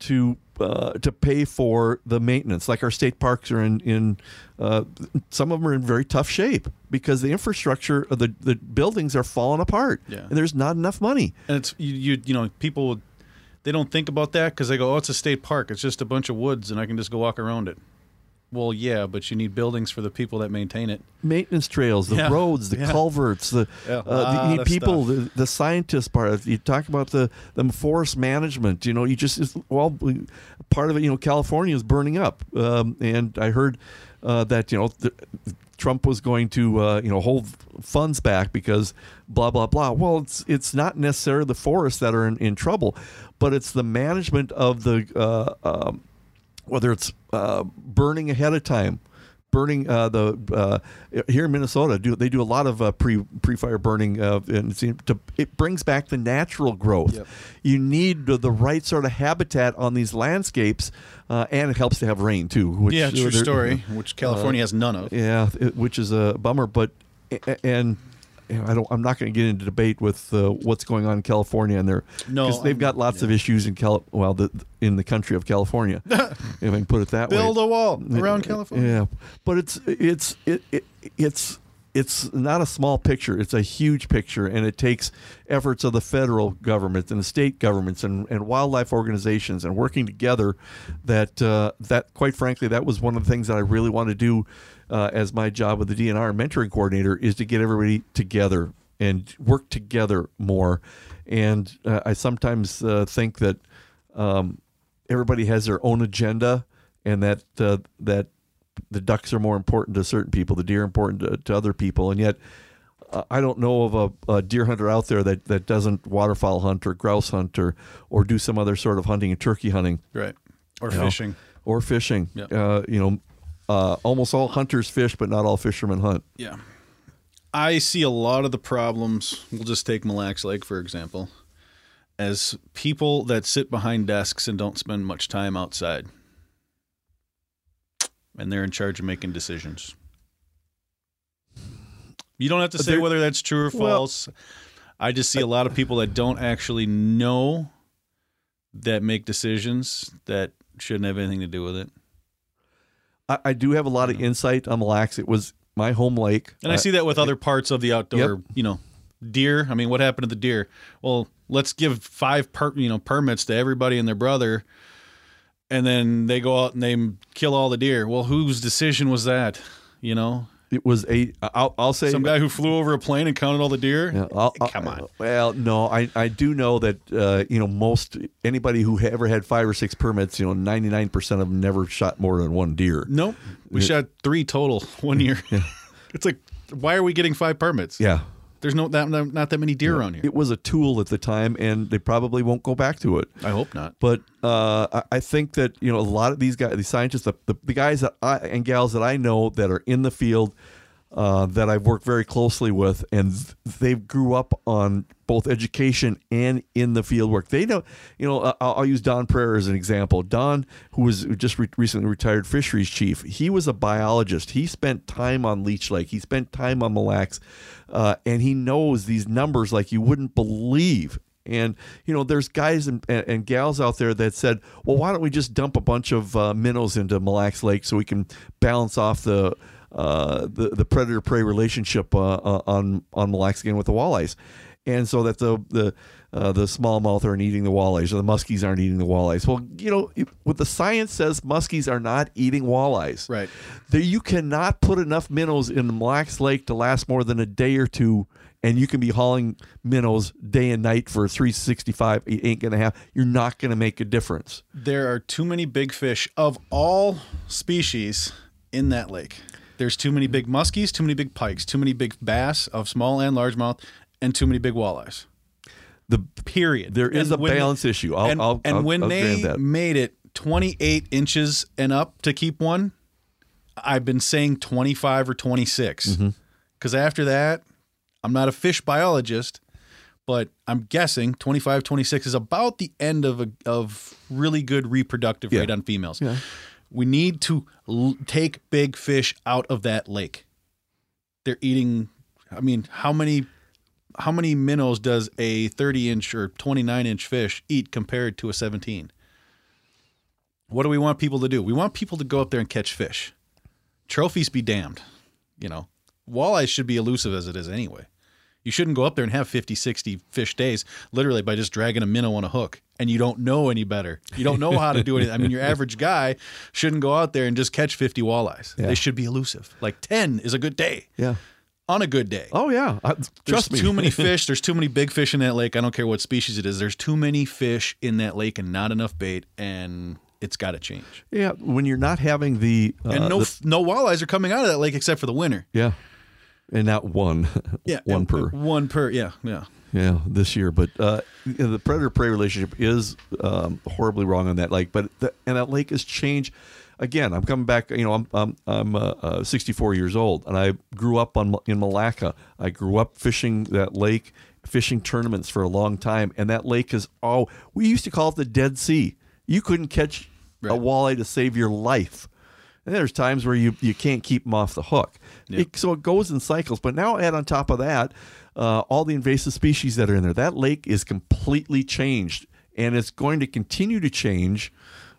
to uh, to pay for the maintenance. Like our state parks are in in uh, some of them are in very tough shape because the infrastructure of the the buildings are falling apart. Yeah. and there's not enough money. and it's you, you you know people would- they don't think about that because they go oh it's a state park it's just a bunch of woods and I can just go walk around it. Well, yeah, but you need buildings for the people that maintain it. maintenance trails, the Yeah. roads, the Yeah. culverts, the, Yeah, uh, the you need people, the, the scientist part. You talk about the the forest management. You know, you just well, part of it. You know, California is burning up, um, and I heard uh, that you know. The, Trump was going to, uh, you know, hold funds back because blah blah blah. Well, it's it's not necessarily the forests that are in, in trouble, but it's the management of the uh, um, whether it's uh, burning ahead of time, burning uh, the uh, here in Minnesota do they do a lot of uh, pre pre fire burning uh, and to, it brings back the natural growth. Yep. You need the, the right sort of habitat on these landscapes, uh, and it helps to have rain too. Which, yeah, true story, which California has none of. yeah, it, which is a bummer. But and I don't. I'm not going to get into debate with uh, what's going on in California and their No, because they've got lots of issues in Cal. Well, the, in the country of California, if I can put it that Build way. Build a wall around California. Yeah, but it's it's it, it it's it's not a small picture. It's a huge picture, and it takes efforts of the federal government and the state governments and, and wildlife organizations and working together. That uh, that quite frankly, that was one of the things that I really want to do uh, as my job with the DNR mentoring coordinator is to get everybody together and work together more. And uh, I sometimes uh, think that um, everybody has their own agenda, and that uh, that the ducks are more important to certain people, the deer are important to, to other people, and yet uh, I don't know of a, a deer hunter out there that, that doesn't waterfowl hunt or grouse hunt or or do some other sort of hunting and turkey hunting Right. Or you know, fishing. or fishing. Yep. Uh, you know, uh, almost all hunters fish, but not all fishermen hunt. Yeah. I see a lot of the problems. We'll just take Mille Lacs Lake, for example, as people that sit behind desks and don't spend much time outside. And they're in charge of making decisions. You don't have to say whether that's true or Well- false. I just see a lot of people that don't actually know that make decisions that shouldn't have anything to do with it. I, I do have a lot of insight on Mille Lacs. It was my home lake, And I Uh, see that with other parts of the outdoor, you know, deer. I mean, what happened to the deer? Well, let's give five per, you know permits to everybody and their brother, and then they go out and they kill all the deer. Well, whose decision was that? You know, It was a. I'll, I'll say some guy who flew over a plane and counted all the deer. Yeah, I'll- I'll- Come on. Well, no, I, I do know that uh, you know most anybody who ever had five or six permits, you know, ninety nine percent of them never shot more than one deer. Nope, we shot three total one year. it's like, why are we getting five permits? Yeah, there's no that not that many deer around here. it was a tool at the time, and they probably won't go back to it. I hope not. But uh, I, I think that you know a lot of these guys, these scientists, the, the, the guys that I, and gals that I know that are in the field, uh, that I've worked very closely with, and th- they grew up on both education and in the field work. They know, you know, I'll, I'll use Don Pereira as an example. Don, who was just re- recently retired fisheries chief, he was a biologist. He spent time on Leech Lake. He spent time on Mille Lacs, uh, and he knows these numbers like you wouldn't believe. And you know, there's guys and, and, and gals out there that said, "Well, why don't we just dump a bunch of uh, minnows into Mille Lacs Lake so we can balance off the uh, the, the predator prey relationship uh, uh, on on Mille Lacs again with the walleyes?" And so that the the uh, the smallmouth aren't eating the walleyes or the muskies aren't eating the walleyes. Well, you know, what the science says, muskies are not eating walleyes. Right. There, you cannot put enough minnows in Mille Lacs Lake to last more than a day or two, and you can be hauling minnows day and night for 365. You ain't gonna have. You're not gonna make a difference. There are too many big fish of all species in that lake. There's too many big muskies, too many big pikes, too many big bass of small and largemouth, and too many big walleyes. The Period. There is And a balance issue. I'll, and I'll, and I'll- when they that. made it 28 inches and up to keep one, I've been saying 25 or 26. Mm-hmm. Because after that, I'm not a fish biologist, but I'm guessing 25, 26 is about the end of a of really good reproductive Yeah. rate on females. Yeah. We need to l- take big fish out of that lake. They're eating. I mean, how many how many minnows does a 30 inch or 29 inch fish eat compared to a 17? What do we want people to do? We want people to go up there and catch fish. Trophies be damned. You know, walleyes should be elusive as it is anyway. You shouldn't go up there and have 50, 60 fish days literally by just dragging a minnow on a hook and you don't know any better. You don't know how to do it. I mean, your average guy shouldn't go out there and just catch 50 walleyes. Yeah. They should be elusive. Like 10 is a good day yeah. on a good day. Oh yeah. I, There's trust me. too many fish. There's too many big fish in that lake. I don't care what species it is. There's too many fish in that lake and not enough bait, and it's got to change. yeah. When you're not having the uh, and no, the- no walleyes are coming out of that lake except for the winter. yeah, and not one. Yeah, one per. One per. Yeah, yeah. Yeah, this year, but uh, the predator prey relationship is um, horribly wrong on that lake. But the, and that lake has changed. Again, I'm coming back. You know, I'm I'm, I'm uh, uh, 64 years old, and I grew up on in Milaca. I grew up fishing that lake, fishing tournaments for a long time, and that lake is oh, we used to call it the Dead Sea. You couldn't catch a walleye to save your life. And there's times where you, you can't keep them off the hook. It- so it goes in cycles. But now add on top of that uh, all the invasive species that are in there. That lake is completely changed, and it's going to continue to change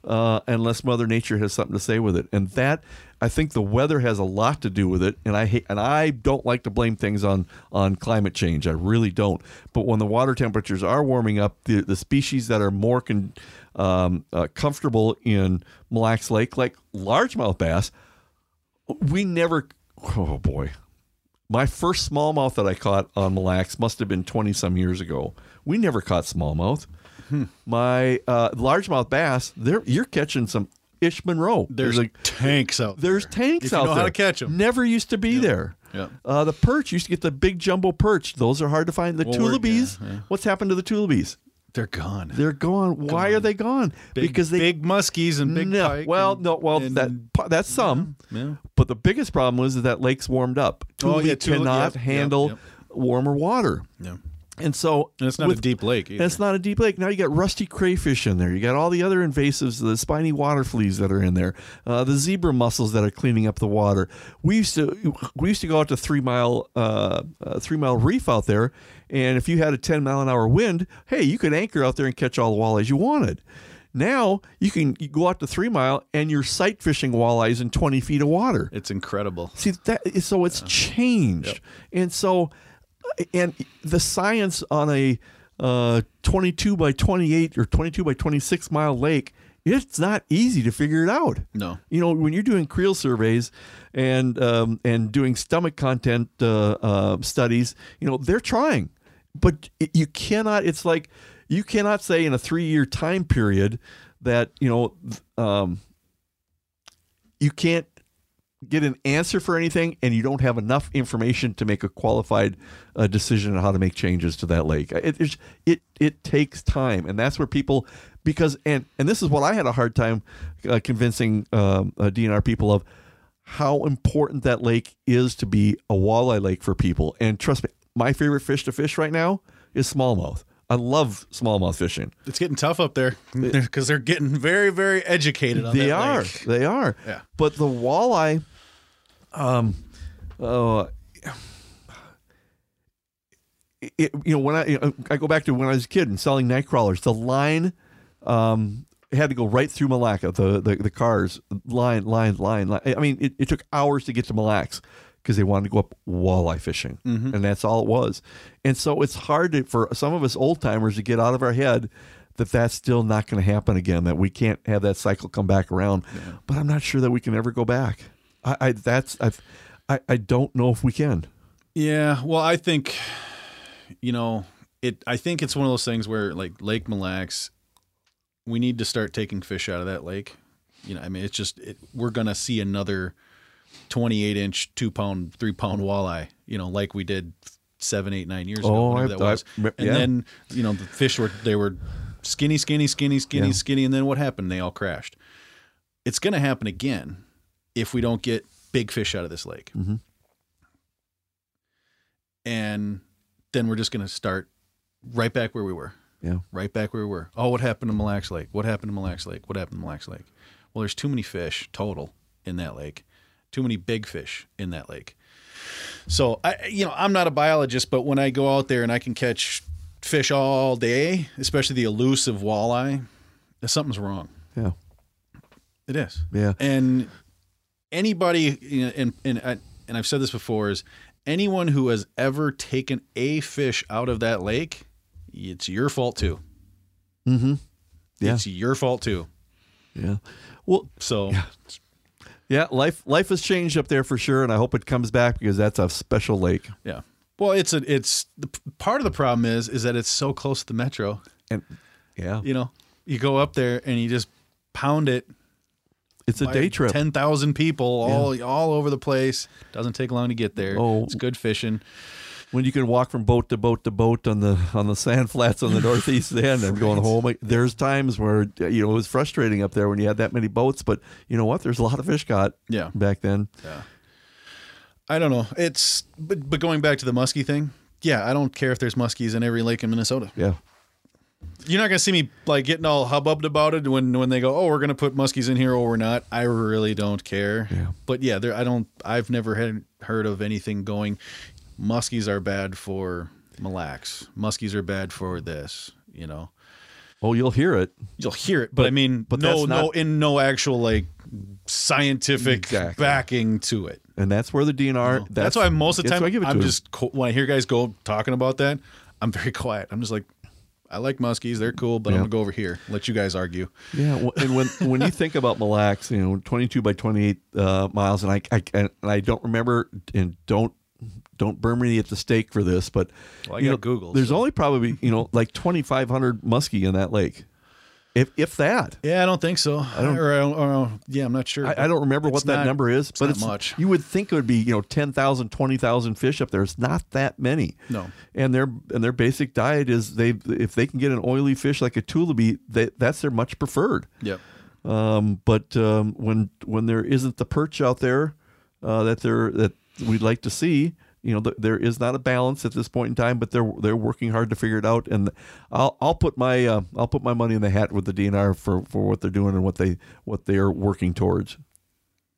uh, unless Mother Nature has something to say with it. And that I think the weather has a lot to do with it. And I hate, and I don't like to blame things on on climate change. I really don't. But when the water temperatures are warming up, the the species that are more con, um, uh, comfortable in Mille Lacs Lake, like largemouth bass, we never. Oh boy, my first smallmouth that I caught on Mille Lacs must have been twenty some years ago. We never caught smallmouth. My uh, largemouth bass, there you're catching some Ish Monroe. There's like tanks out there's there. tanks If you out know there. how to catch them? Never used to be there. Yeah. Uh, the perch used to get the big jumbo perch. Those are hard to find. The Well, we're- yeah, yeah. What's happened to the tullibees? They're gone. They're gone. Why are they gone? Big, because they big muskies and big no. pike. well, and- no. Well, and- that that's some. yeah. But the biggest problem was that lake's warmed up. Oh, Tule yeah, cannot yep, yep, handle yep. warmer water. Yeah. And so And it's not with- a deep lake. Either. it's not a deep lake. Now you got rusty crayfish in there. You got all the other invasives, the spiny water fleas that are in there, uh, the zebra mussels that are cleaning up the water. We used to we used to go out to three mile uh, uh, three mile reef out there, and if you had a ten mile an hour wind, hey, you could anchor out there and catch all the walleyes you wanted. Now you can go out to three mile and you're sight fishing walleyes in twenty feet of water. It's incredible. See that so it's changed, and so and the science on a uh, 22 by 28 or 22 by 26 mile lake, it's not easy to figure it out. No. You know, when you're doing creel surveys and um, and doing stomach content uh, uh, studies, you know they're trying, but you cannot. It's like you cannot say in a three year time period that you know um, you can't get an answer for anything and you don't have enough information to make a qualified uh, decision on how to make changes to that lake. It, it it takes time and that's where people because and and this is what I had a hard time uh, convincing um, uh, DNR people of how important that lake is to be a walleye lake for people. And trust me my favorite fish to fish right now is smallmouth I love smallmouth fishing It's getting tough up there because they're getting very, very educated on they are lake. they are Yeah. but the walleye um uh it, you know when i i go back to when i was a kid and selling night crawlers the line um had to go right through Milaca. The, the the cars line line line line. I mean, it, it took hours to get to Mille Lacs. Because they wanted to go up walleye fishing, mm-hmm. and that's all it was. And so it's hard to, for some of us old timers to get out of our head that that's still not going to happen again. That we can't have that cycle come back around. But I'm not sure that we can ever go back. I, I that's I've, I I don't know if we can. Yeah, well, I think you know it. I think it's one of those things where like Lake Mille Lacs, we need to start taking fish out of that lake. You know, I mean, it's just it, we're gonna see another twenty-eight inch, two pound, three pound walleye. You know, like we did seven, eight, nine years ago. Oh, I- that was. I- and then you know the fish were they were skinny, skinny, skinny, skinny, Yeah. skinny, and then what happened? They all crashed. It's gonna happen again if we don't get big fish out of this lake. Mhm. And then we're just going to start right back where we were. Yeah. Right back where we were. Oh, what happened to Mille Lacs Lake? What happened to Mille Lacs Lake? What happened to Mille Lacs Lake? Well, there's too many fish total in that lake. Too many big fish in that lake. So I, you know, I'm not a biologist, but when I go out there and I can catch fish all day, especially the elusive walleye, something's wrong. Yeah. It is. Yeah. And anybody, you know, and and I, and I've said this before, is anyone who has ever taken a fish out of that lake, it's your fault too. Mm-hmm. Yeah. It's your fault too. Yeah. Well, So yeah. Yeah, life life has changed up there for sure, and I hope it comes back because that's a special lake. yeah. Well, it's a it's the part of the problem is is that it's so close to the metro. And yeah, You know, you go up there and you just pound it. it's a day trip. Ten thousand people all all over the place. Doesn't take long to get there. Oh. It's good fishing. When you can walk from boat to boat to boat on the on the sand flats on the northeast end and going home there's times where you know it was frustrating up there when you had that many boats but you know what there's a lot of fish caught Yeah. back then Yeah. I don't know. It's but but going back to the muskie thing, yeah, I don't care if there's muskies in every lake in Minnesota. yeah You're not gonna see me like getting all hubbubbed about it when when they go, oh, we're gonna put muskies in here or we're not. I really don't care. Yeah. But yeah, there I don't. I've never had heard of anything going. Muskies are bad for Mille Lacs. Muskies are bad for this. You know, oh you'll hear it you'll hear it, but, I mean, but no, not- no, in no actual like scientific Exactly. backing to it. and that's where the DNR That's, why most of the time I give it I'm to 'em. just co- when I hear guys go talking about that, I'm very quiet. I'm just like, I like muskies, they're cool, but I'm gonna go over here, let you guys argue. Yeah, well, and when when you think about Mille Lacs, you know, 22 by 28 uh, miles, and I, I and I don't remember, and don't don't burn me at the stake for this, but Well, I you got know, Google, There's so- only probably you know like 2,500 muskie in that lake, if if that. Yeah, I don't think so. I don't- Or, I don't- or, yeah, I'm not sure. I, I don't remember what It's that not- number is, it's but not it's much. You would think it would be you know 10,000, 20,000 fish up there. It's not that many. No. and their and their basic diet is they if they can get an oily fish like a tullibee, they, that's their much preferred. Yep. Um, but um, when when there isn't the perch out there uh, that they're that we'd like to see, you know, th- there is not a balance at this point in time. But they're they're working hard to figure it out, and I'll I'll put my uh, I'll put my money in the hat with the DNR for, for what they're doing and what they what they are working towards.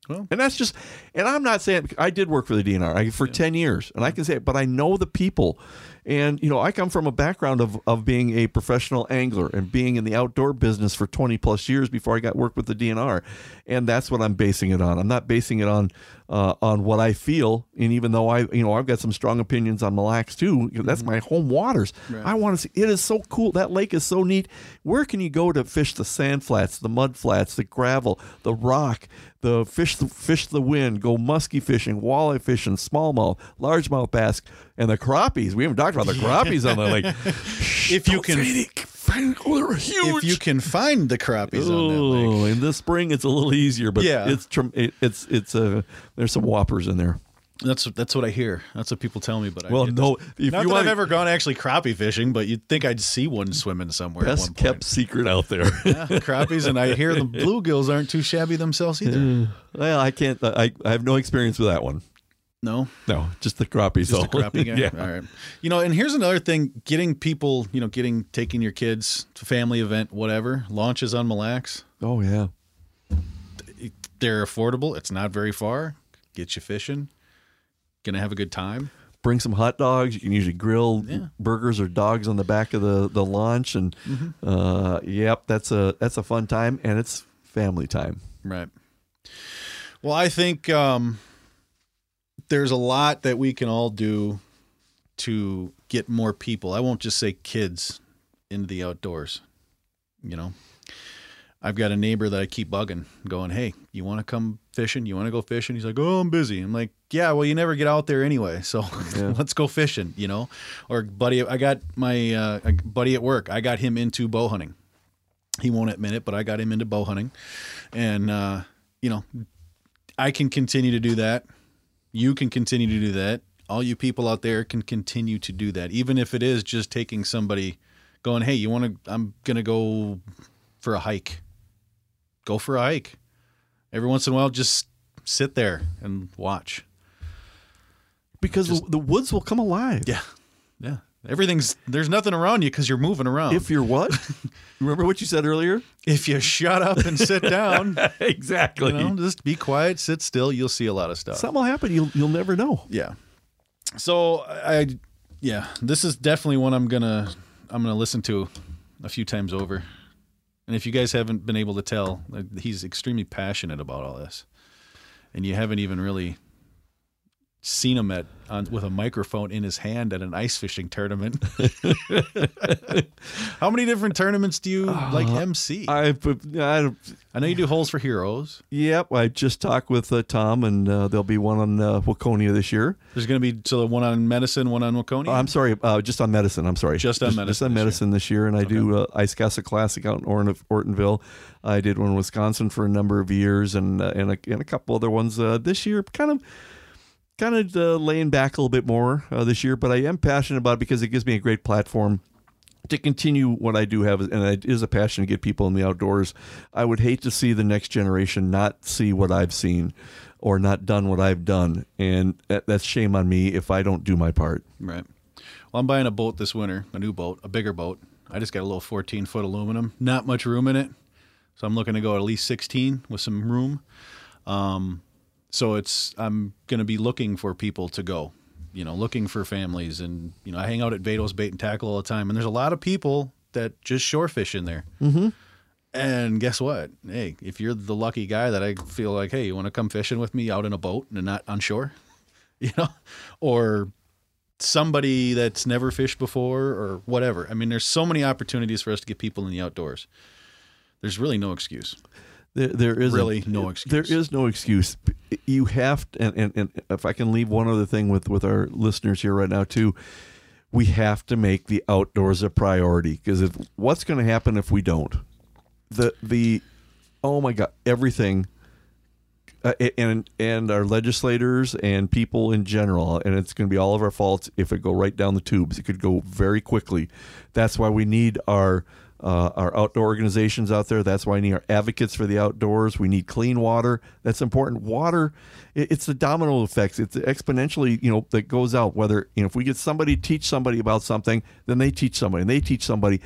Well- and that's just, and I'm not saying I did work for the DNR I, for ten years, and I can say, it, but I know the people, and you know, I come from a background of of being a professional angler and being in the outdoor business for 20 plus years before I got work with the DNR, and that's what I'm basing it on. I'm not basing it on uh, on what I feel, and even though I, you know, I've got some strong opinions on Mille Lacs too. That's my home waters. I want to see. It is so cool. That lake is so neat. Where can you go to fish the sand flats, the mud flats, the gravel, the rock, the fish, the fish the wind, go musky fishing, walleye fishing, smallmouth, largemouth bass, and the crappies. We haven't talked about the crappies on the lake. If you can, oh, they're huge. if you can find the crappies on that lake. Oh, in the spring it's a little easier, but Yeah. it's it's it's uh, there's some whoppers in there. That's that's what I hear. That's what people tell me. But I Well, get no, if not you that wanna- I've ever gone actually crappie fishing, but you'd think I'd see one swimming somewhere. Best kept secret out there. Yeah, crappies, and I hear the bluegills aren't too shabby themselves either. well, I can't. I I have no experience with that one. No, No, just the crappies. just a though. crappie guy. yeah. All right. You know, and here's another thing: getting people, you know, getting taking your kids to family event, whatever, launches on Mille Lacs. Oh yeah. They're affordable. It's not very far. Get you fishing. Gonna have a good time. Bring some hot dogs. You can usually grill Yeah. Mm-hmm. burgers or dogs on the back of the the launch, and uh, yep, that's a that's a fun time, and it's family time. Right. Well, I think um, there's a lot that we can all do to get more people. I won't just say kids into the outdoors. You know, I've got a neighbor that I keep bugging, going, "Hey, you want to come fishing? You want to go fishing?" He's like, "Oh, I'm busy." I'm like, "Yeah, well, you never get out there anyway, so let's go fishing." You know, or buddy, I got my uh, buddy at work. I got him into bow hunting. He won't admit it, but I got him into bow hunting, and uh, you know, I can continue to do that. You can continue to do that. All you people out there can continue to do that, even if it is just taking somebody, going, "Hey, you want to? I'm gonna go for a hike." Go for a hike. Every once in a while, just sit there and watch. because the, the woods will come alive. Yeah, yeah. Everything's there's nothing around you because you're moving around. If you're what? Remember what you said earlier? if you shut up and sit down, exactly. you know, just be quiet, sit still, you'll see a lot of stuff. Something will happen. You'll you'll never know. Yeah. So I, yeah, this is definitely one I'm gonna I'm gonna listen to a few times over. And if you guys haven't been able to tell, he's extremely passionate about all this, and you haven't even really seen him at on, with a microphone in his hand at an ice fishing tournament. How many different tournaments do you like MC? I, I, I know you do holes for heroes. Yep, I just talked with uh, Tom, and uh, there'll be one on uh, Waconia this year. There's going to be so one on medicine, one on Waconia. Oh, I'm sorry, uh, just on medicine. I'm sorry, Just on medicine Just on this year. medicine this year, and I do uh, Ice Castle Classic out in Orton, Ortonville. I did one in Wisconsin for a number of years, and uh, and, a, and a couple other ones uh, this year. Kind of. Kind of uh, laying back a little bit more uh, this year, but I am passionate about it because it gives me a great platform to continue what I do have, and it is a passion to get people in the outdoors. I would hate to see the next generation not see what I've seen or not done what I've done, and that, that's shame on me if I don't do my part. Right. Well, I'm buying a boat this winter, a new boat, a bigger boat. I just got a little 14 foot aluminum, not much room in it. So I'm looking to go at least 16 with some room. Um, so it's, I'm going to be looking for people to go, you know, looking for families. And, you know, I hang out at Vados Bait and Tackle all the time, and there's a lot of people that just shore fish in there. Mm-hmm. And guess what? Hey, if you're the lucky guy that I feel like, hey, you want to come fishing with me out in a boat and not on shore, you know, or somebody that's never fished before or whatever. I mean, there's so many opportunities for us to get people in the outdoors. There's really no excuse. There, there is Really no excuse. There is no excuse. You have to, and, and, and if I can leave one other thing with with our listeners here right now too, we have to make the outdoors a priority because if what's going to happen if we don't, the the oh my god everything. Uh, and and our legislators and people in general, and it's going to be all of our faults if it go right down the tubes. It could go very quickly. That's why we need our uh, our outdoor organizations out there. That's why we need our advocates for the outdoors. We need clean water. That's important. Water, it, it's the domino effects. It's exponentially, you know, that goes out. Whether you know, if we get somebody to teach somebody about something, then they teach somebody, and they teach somebody.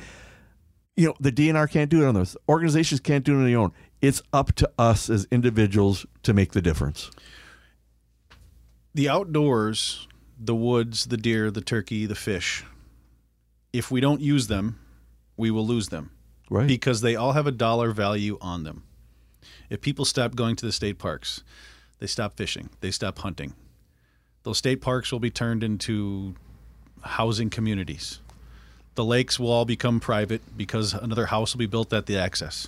You know, the DNR can't do it on those. Organizations can't do it on their own. It's up to us as individuals to make the difference. The outdoors, the woods, the deer, the turkey, the fish, if we don't use them, we will lose them. Right. because they all have a dollar value on them. If people stop going to the state parks, they stop fishing, they stop hunting. Those state parks will be turned into housing communities. The lakes will all become private because another house will be built at the access.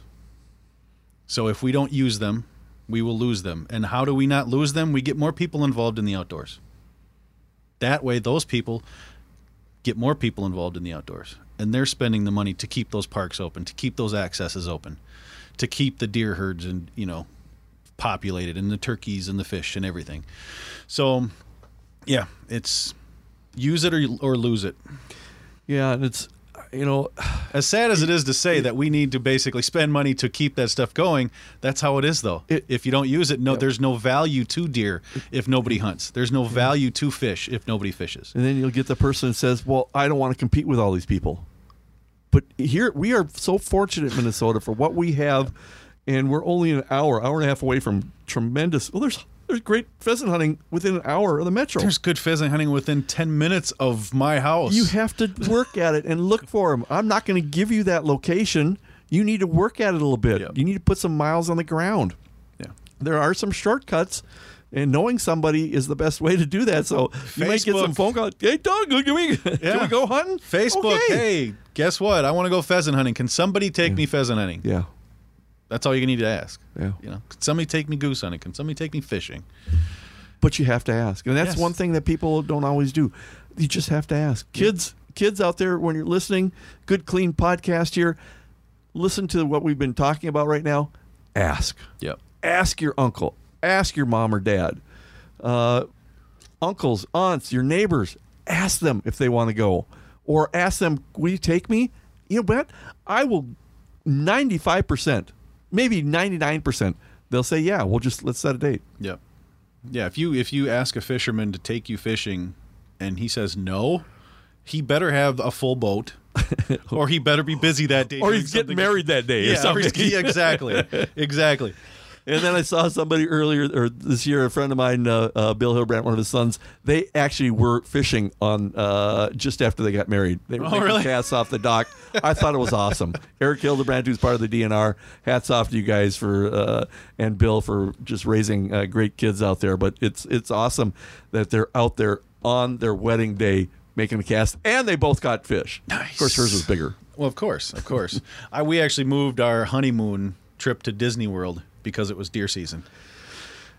So if we don't use them, we will lose them. And how do we not lose them? We get more people involved in the outdoors. That way, those people get more people involved in the outdoors. And they're spending the money to keep those parks open to keep those accesses open to keep the deer herds and you know populated and the turkeys and the fish and everything. So yeah it's use it or, or lose it. Yeah, and it's you know, as sad as it is to say that we need to basically spend money to keep that stuff going that's how it is though It- if you don't use it no there's no value to deer if nobody hunts there's no value to fish if nobody fishes and then you'll get the person that says, "Well, I don't want to compete with all these people." But here we are so fortunate Minnesota for what we have, and we're only an hour, hour and a half away from tremendous. Well, there's there's great pheasant hunting within an hour of the metro. there's good pheasant hunting within 10 minutes of my house you have to work at it and look for them. I'm not going to give you that location. You need to work at it a little bit. Yep. You need to put some miles on the ground. yeah There are some shortcuts, And knowing somebody is the best way to do that. So you might get some phone call. Hey, Doug, can we, can we go hunting? Facebook, Okay. hey, guess what? I want to go pheasant hunting. Can somebody take me pheasant hunting? Yeah. That's all you need to ask. Yeah. You know, can somebody take me goose hunting? Can somebody take me fishing? But you have to ask. And that's Yes. one thing that people don't always do. You just have to ask. Kids, kids out there, when you're listening, good, clean podcast here, listen to what we've been talking about right now. Ask. Yep. Ask your uncle. Ask your mom or dad. Uh, uncles, aunts, your neighbors. Ask them if they want to go. Or ask them, will you take me? You know what? I will 95%, maybe 99%. They'll say, yeah, we'll just, let's set a date. Yep. Yeah. If you if you ask a fisherman to take you fishing, and he says no, he better have a full boat, or he better be busy that day. Or he's getting married that day or Yeah, or he's- something. yeah, exactly, exactly. And then I saw somebody earlier or this year, a friend of mine, uh, uh, Bill Hilbrandt, one of his sons. They actually were fishing on uh, just after they got married. They were Oh, making really? casts off the dock. I thought it was awesome. Eric Hildebrand, who's part of the DNR, hats off to you guys for uh, and Bill for just raising uh, great kids out there. But it's it's awesome that they're out there on their wedding day making a cast, and they both got fish. Of course, hers was bigger. Well, of course, of course. I, we actually moved our honeymoon trip to Disney World because it was deer season.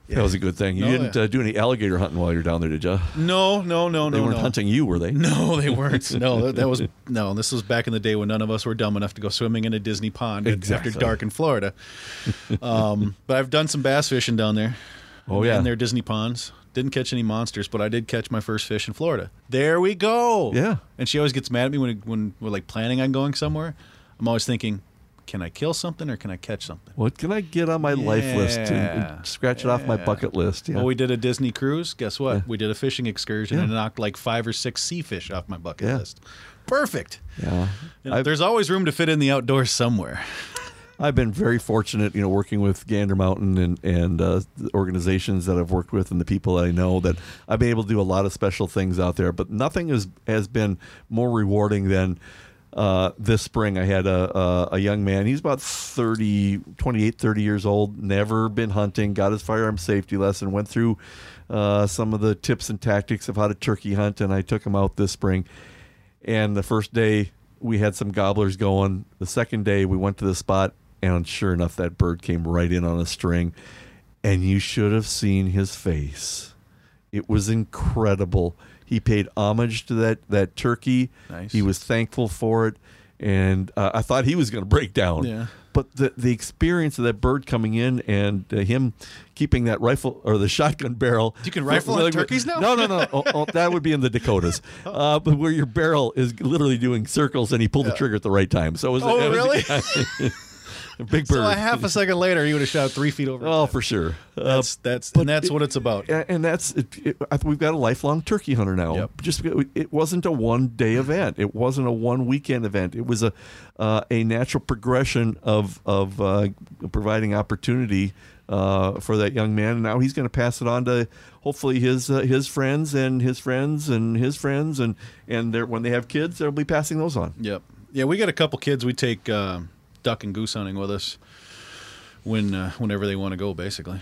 That was a good thing. You No, didn't uh, do any alligator hunting while you're down there, did you? No, no, no, They no, They weren't no. hunting you, were they? No, they weren't. No, that, that was no. This was back in the day when none of us were dumb enough to go swimming in a Disney pond Exactly. after dark in Florida. Um, but I've done some bass fishing down there. Oh, yeah. in their Disney ponds. Didn't catch any monsters, but I did catch my first fish in Florida. There we go. Yeah. And she always gets mad at me when when we're like planning on going somewhere. I'm always thinking, can I kill something or can I catch something? What can I get on my life list and, Yeah. and scratch it off my bucket list? Yeah. Well, we did a Disney cruise. Guess what? Yeah. We did a fishing excursion and Yeah. knocked like five or six sea fish off my bucket Yeah. list. Perfect. yeah. You know, there's always room to fit in the outdoors somewhere. I've been very fortunate, you know, working with Gander Mountain and and uh, the organizations that I've worked with and the people that I know that I've been able to do a lot of special things out there. But nothing has has been more rewarding than. Uh, this spring, I had a, a, a young man. He's about 30, 28, 30 years old, never been hunting, got his firearm safety lesson, went through uh, some of the tips and tactics of how to turkey hunt, and I took him out this spring. And the first day we had some gobblers going. The second day we went to the spot, and sure enough, that bird came right in on a string. And you should have seen his face. It was incredible. He paid homage to that that turkey. Nice. He was thankful for it, and uh, I thought he was going to break down. Yeah. But the the experience of that bird coming in and uh, him keeping that rifle or the shotgun barrel. You can rifle on turkeys now? No, no, no. oh, oh, that would be in the Dakotas. Uh, but where your barrel is literally doing circles, and he pulled the trigger at the right time. So it was. Oh, it really? big bird. So a half a second later, he would have shot three feet over. oh, for sure. Uh, that's that's but and that's it- what it's about. and that's it, it, we've got a lifelong turkey hunter now. Yep. Just it wasn't a one day event. It wasn't a one weekend event. It was a uh, a natural progression of of uh, providing opportunity uh, for that young man. And now he's going to pass it on to hopefully his uh, his friends and his friends and his friends and and when they have kids, they'll be passing those on. Yep. Yeah, we got a couple kids. We take uh, duck and goose hunting with us when uh, whenever they want to go. Basically,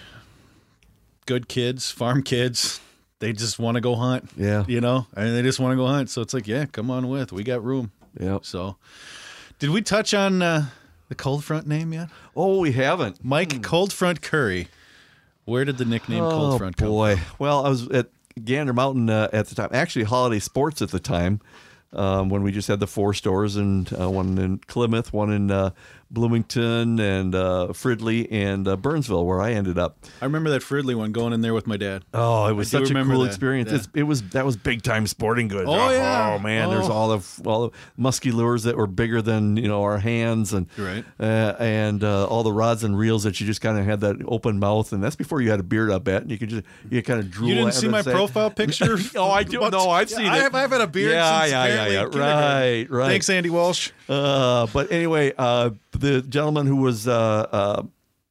good kids, farm kids. They just want to go hunt. Yeah. you know, and they just want to go hunt. So it's like, yeah, come on with. We got room. Yeah. So, did we touch on uh, the cold front name yet? Oh, we haven't. Mike Cold Front Kurre. Where did the nickname Cold oh, Front come boy. from? Well, I was at Gander Mountain uh, at the time. Actually, Holiday Sports at the time. Um, when we just had the four stores and uh, one in Plymouth, one in uh, Bloomington, and uh, Fridley, and uh, Burnsville, where I ended up. I remember that Fridley one going in there with my dad. Oh, it was I such a cool that, experience. yeah. It's, it was that was big time sporting goods. Oh, yeah. Oh man, there's Oh. all the all the musky lures that were bigger than you know our hands, and Right. uh, and uh, all the rods and reels that you just kind of had that open mouth, and that's before you had a beard. up at and you could just you kind of drool. You didn't see my say- profile picture? oh, I do. No, I've Yeah, seen I it. have- I've had a beard Yeah, since yeah, yeah, yeah. Right, right. Thanks, Andy Walsh. Uh, but anyway, uh, the gentleman who was uh, uh,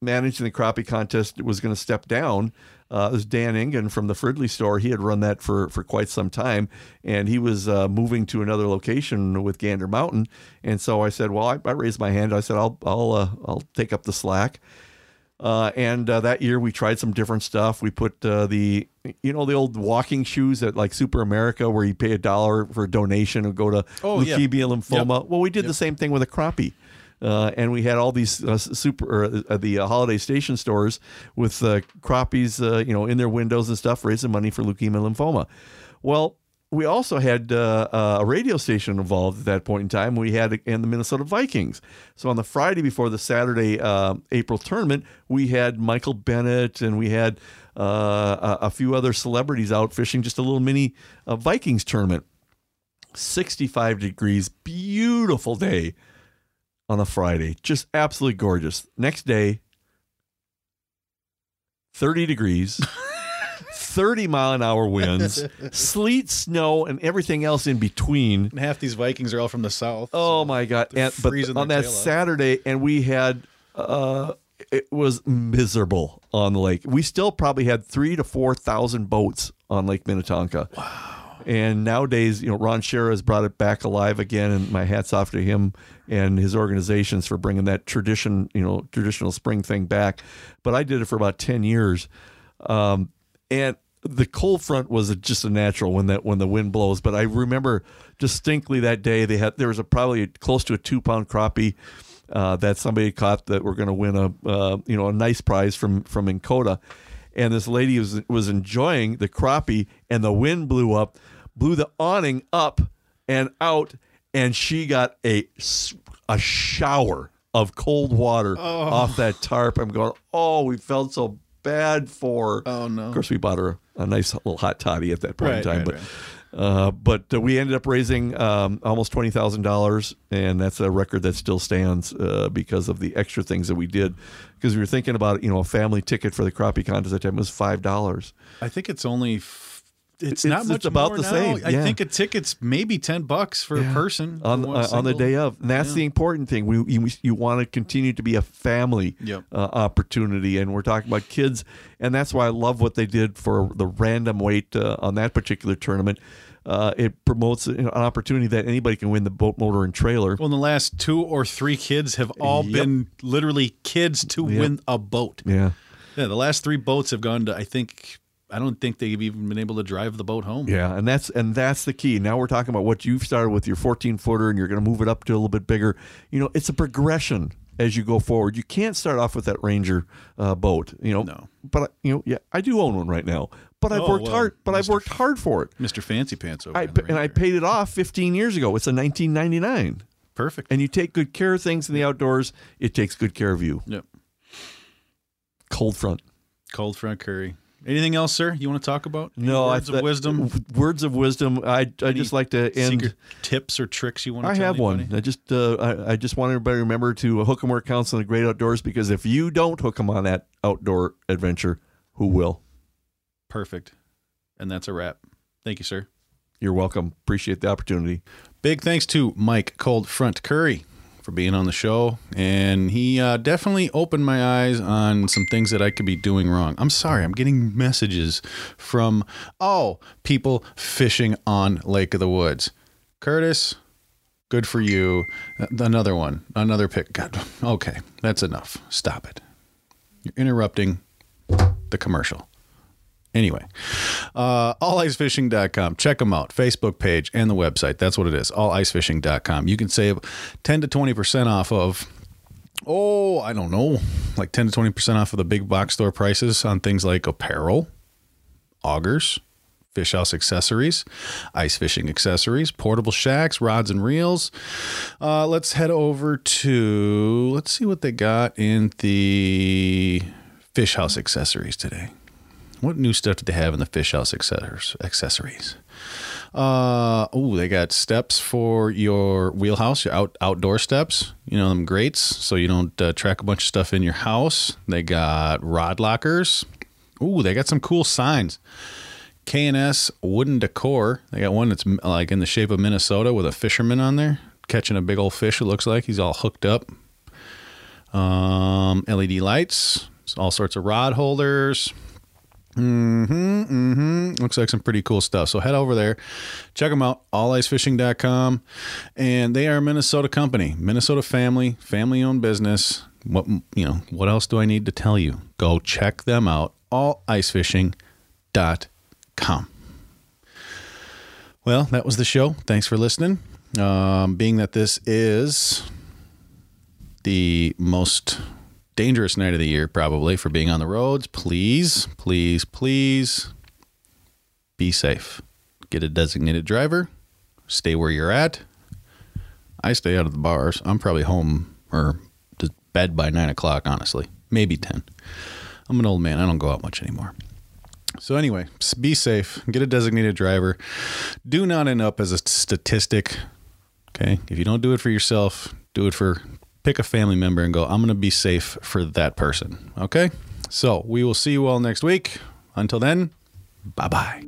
managing the crappie contest was going to step down. Uh, it was Dan Ingen from the Fridley store. He had run that for, for quite some time, and he was uh, moving to another location with Gander Mountain. And so I said, "Well, I, I raised my hand. I said, I'll I'll uh, I'll take up the slack." Uh, and uh, that year we tried some different stuff. We put uh, the, you know, the old walking shoes at like Super America where you pay a dollar for a donation and go to Oh, yeah. leukemia, lymphoma. Well, we did the same thing with a crappie. Uh, and we had all these uh, super uh, the uh, holiday station stores with uh, crappies, you know, in their windows and stuff, raising money for leukemia, lymphoma. Well, we also had uh, a radio station involved at that point in time. We had and the Minnesota Vikings. So on the Friday before the Saturday uh, April tournament, we had Michael Bennett and we had uh, a, few other celebrities out fishing just a little mini Vikings tournament. 65 degrees, beautiful day on a Friday, just absolutely gorgeous. Next day, 30 degrees. 30 mile an hour winds, sleet, snow, and everything else in between. And half these Vikings are all from the south. Oh my god! And, but on that. Saturday, and we had uh, it was miserable on the lake. We still probably had three to four thousand boats on Lake Minnetonka. Wow! And nowadays, you know, Ron Schara has brought it back alive again, and my hats off to him and his organizations for bringing that tradition, you know, traditional spring thing back. But I did it for about ten years. Um, and the cold front was just a natural when that when the wind blows. But I remember distinctly that day they had there was a probably close to a two pound crappie uh, that somebody caught that were going to win a uh, you know a nice prize from from Encota, and this lady was was enjoying the crappie and the wind blew up, blew the awning up and out, and she got a a shower of cold water off that tarp. I'm going, oh, we felt so bad for. Oh, no. Of course, we bought her a nice little hot toddy at that point in time, right, but. right. Uh, but uh, we ended up raising um, almost twenty thousand dollars, and that's a record that still stands uh, because of the extra things that we did. Because we were thinking about, you know, a family ticket for the crappie contest at that time was five dollars. I think it's only. It's, It's- not it's much about more the now. same, I think a ticket's maybe ten bucks for a person on uh, on the day of. And that's the important thing. We you, you want to continue to be a family Yep. uh, opportunity, and we're talking about kids, and that's why I love what they did for the random weight uh, on that particular tournament. Uh, it promotes an opportunity that anybody can win the boat, motor, and trailer. Well, the last two or three kids have all Yep. been literally kids to Yep. win a boat. Yeah. Yeah, the last three boats have gone to. I think I don't think they've even been able to drive the boat home. Yeah, and that's and that's the key. Now we're talking about what you've started with your 14 footer, and you're going to move it up to a little bit bigger. You know, it's a progression as you go forward. You can't start off with that Ranger uh, boat. You know, No. But you know, yeah, I do own one right now. But I've Oh, worked well, hard. But I've worked hard for it. Mr. Fancy Pants over I and I paid it off 15 years ago. It's a 1999. perfect. And you take good care of things in the outdoors. It takes good care of you. yep. Cold front. Cold front Kurre. Anything else, sir? You want to talk about? Any No, words I, of wisdom. Words of wisdom. I I just like to end. Tips or tricks you want to? I have one. I just uh, I, I just want everybody to remember to hook 'em where counts in the great outdoors because if you don't hook 'em on that outdoor adventure, who will? Perfect. And that's a wrap. Thank you, sir. You're welcome. Appreciate the opportunity. Big thanks to Mike Cold Front Kurre for being on the show. And he uh, definitely opened my eyes on some things that I could be doing wrong. I'm sorry, I'm getting messages from, oh, people fishing on Lake of the Woods. Curtis, good for you. Uh, Another one, another pick. God, okay, that's enough. Stop it. You're interrupting the commercial. Anyway, uh, allicefishing.com. Check them out. Facebook page and the website. That's what it is. Allicefishing.com. You can save 10 to 20% off of, oh, I don't know, like 10 to 20% off of the big box store prices on things like apparel, augers, fish house accessories, ice fishing accessories, portable shacks, rods and reels. Uh, let's head over to, let's see what they got in the fish house accessories today. What new stuff did they have in the fish house accessories? Uh, oh, they got steps for your wheelhouse, your out outdoor steps. You know them grates, so you don't uh, track a bunch of stuff in your house. They got rod lockers. Ooh, they got some cool signs. K&S Wooden Decor. They got one that's like in the shape of Minnesota with a fisherman on there catching a big old fish. It looks like he's all hooked up. Um, LED lights, all sorts of rod holders. Mm-hmm. Mm-hmm. Looks like some pretty cool stuff. So head over there, check them out, allicefishing.com. And they are a Minnesota company, Minnesota family, family owned business. what you know, what else do I need to tell you? Go check them out. allicefishing.com. Well, that was the show. Thanks for listening. Um, being that this is the most dangerous night of the year, probably for being on the roads, please, please, please be safe. Get a designated driver. Stay where you're at. I stay out of the bars. I'm probably home or to bed by nine o'clock, honestly. Maybe 10. I'm an old man. I don't go out much anymore. So, anyway, be safe. Get a designated driver. Do not end up as a statistic. Okay. If you don't do it for yourself, do it for pick a family member and go, I'm going to be safe for that person. Okay? So we will see you all next week. Until then, bye bye.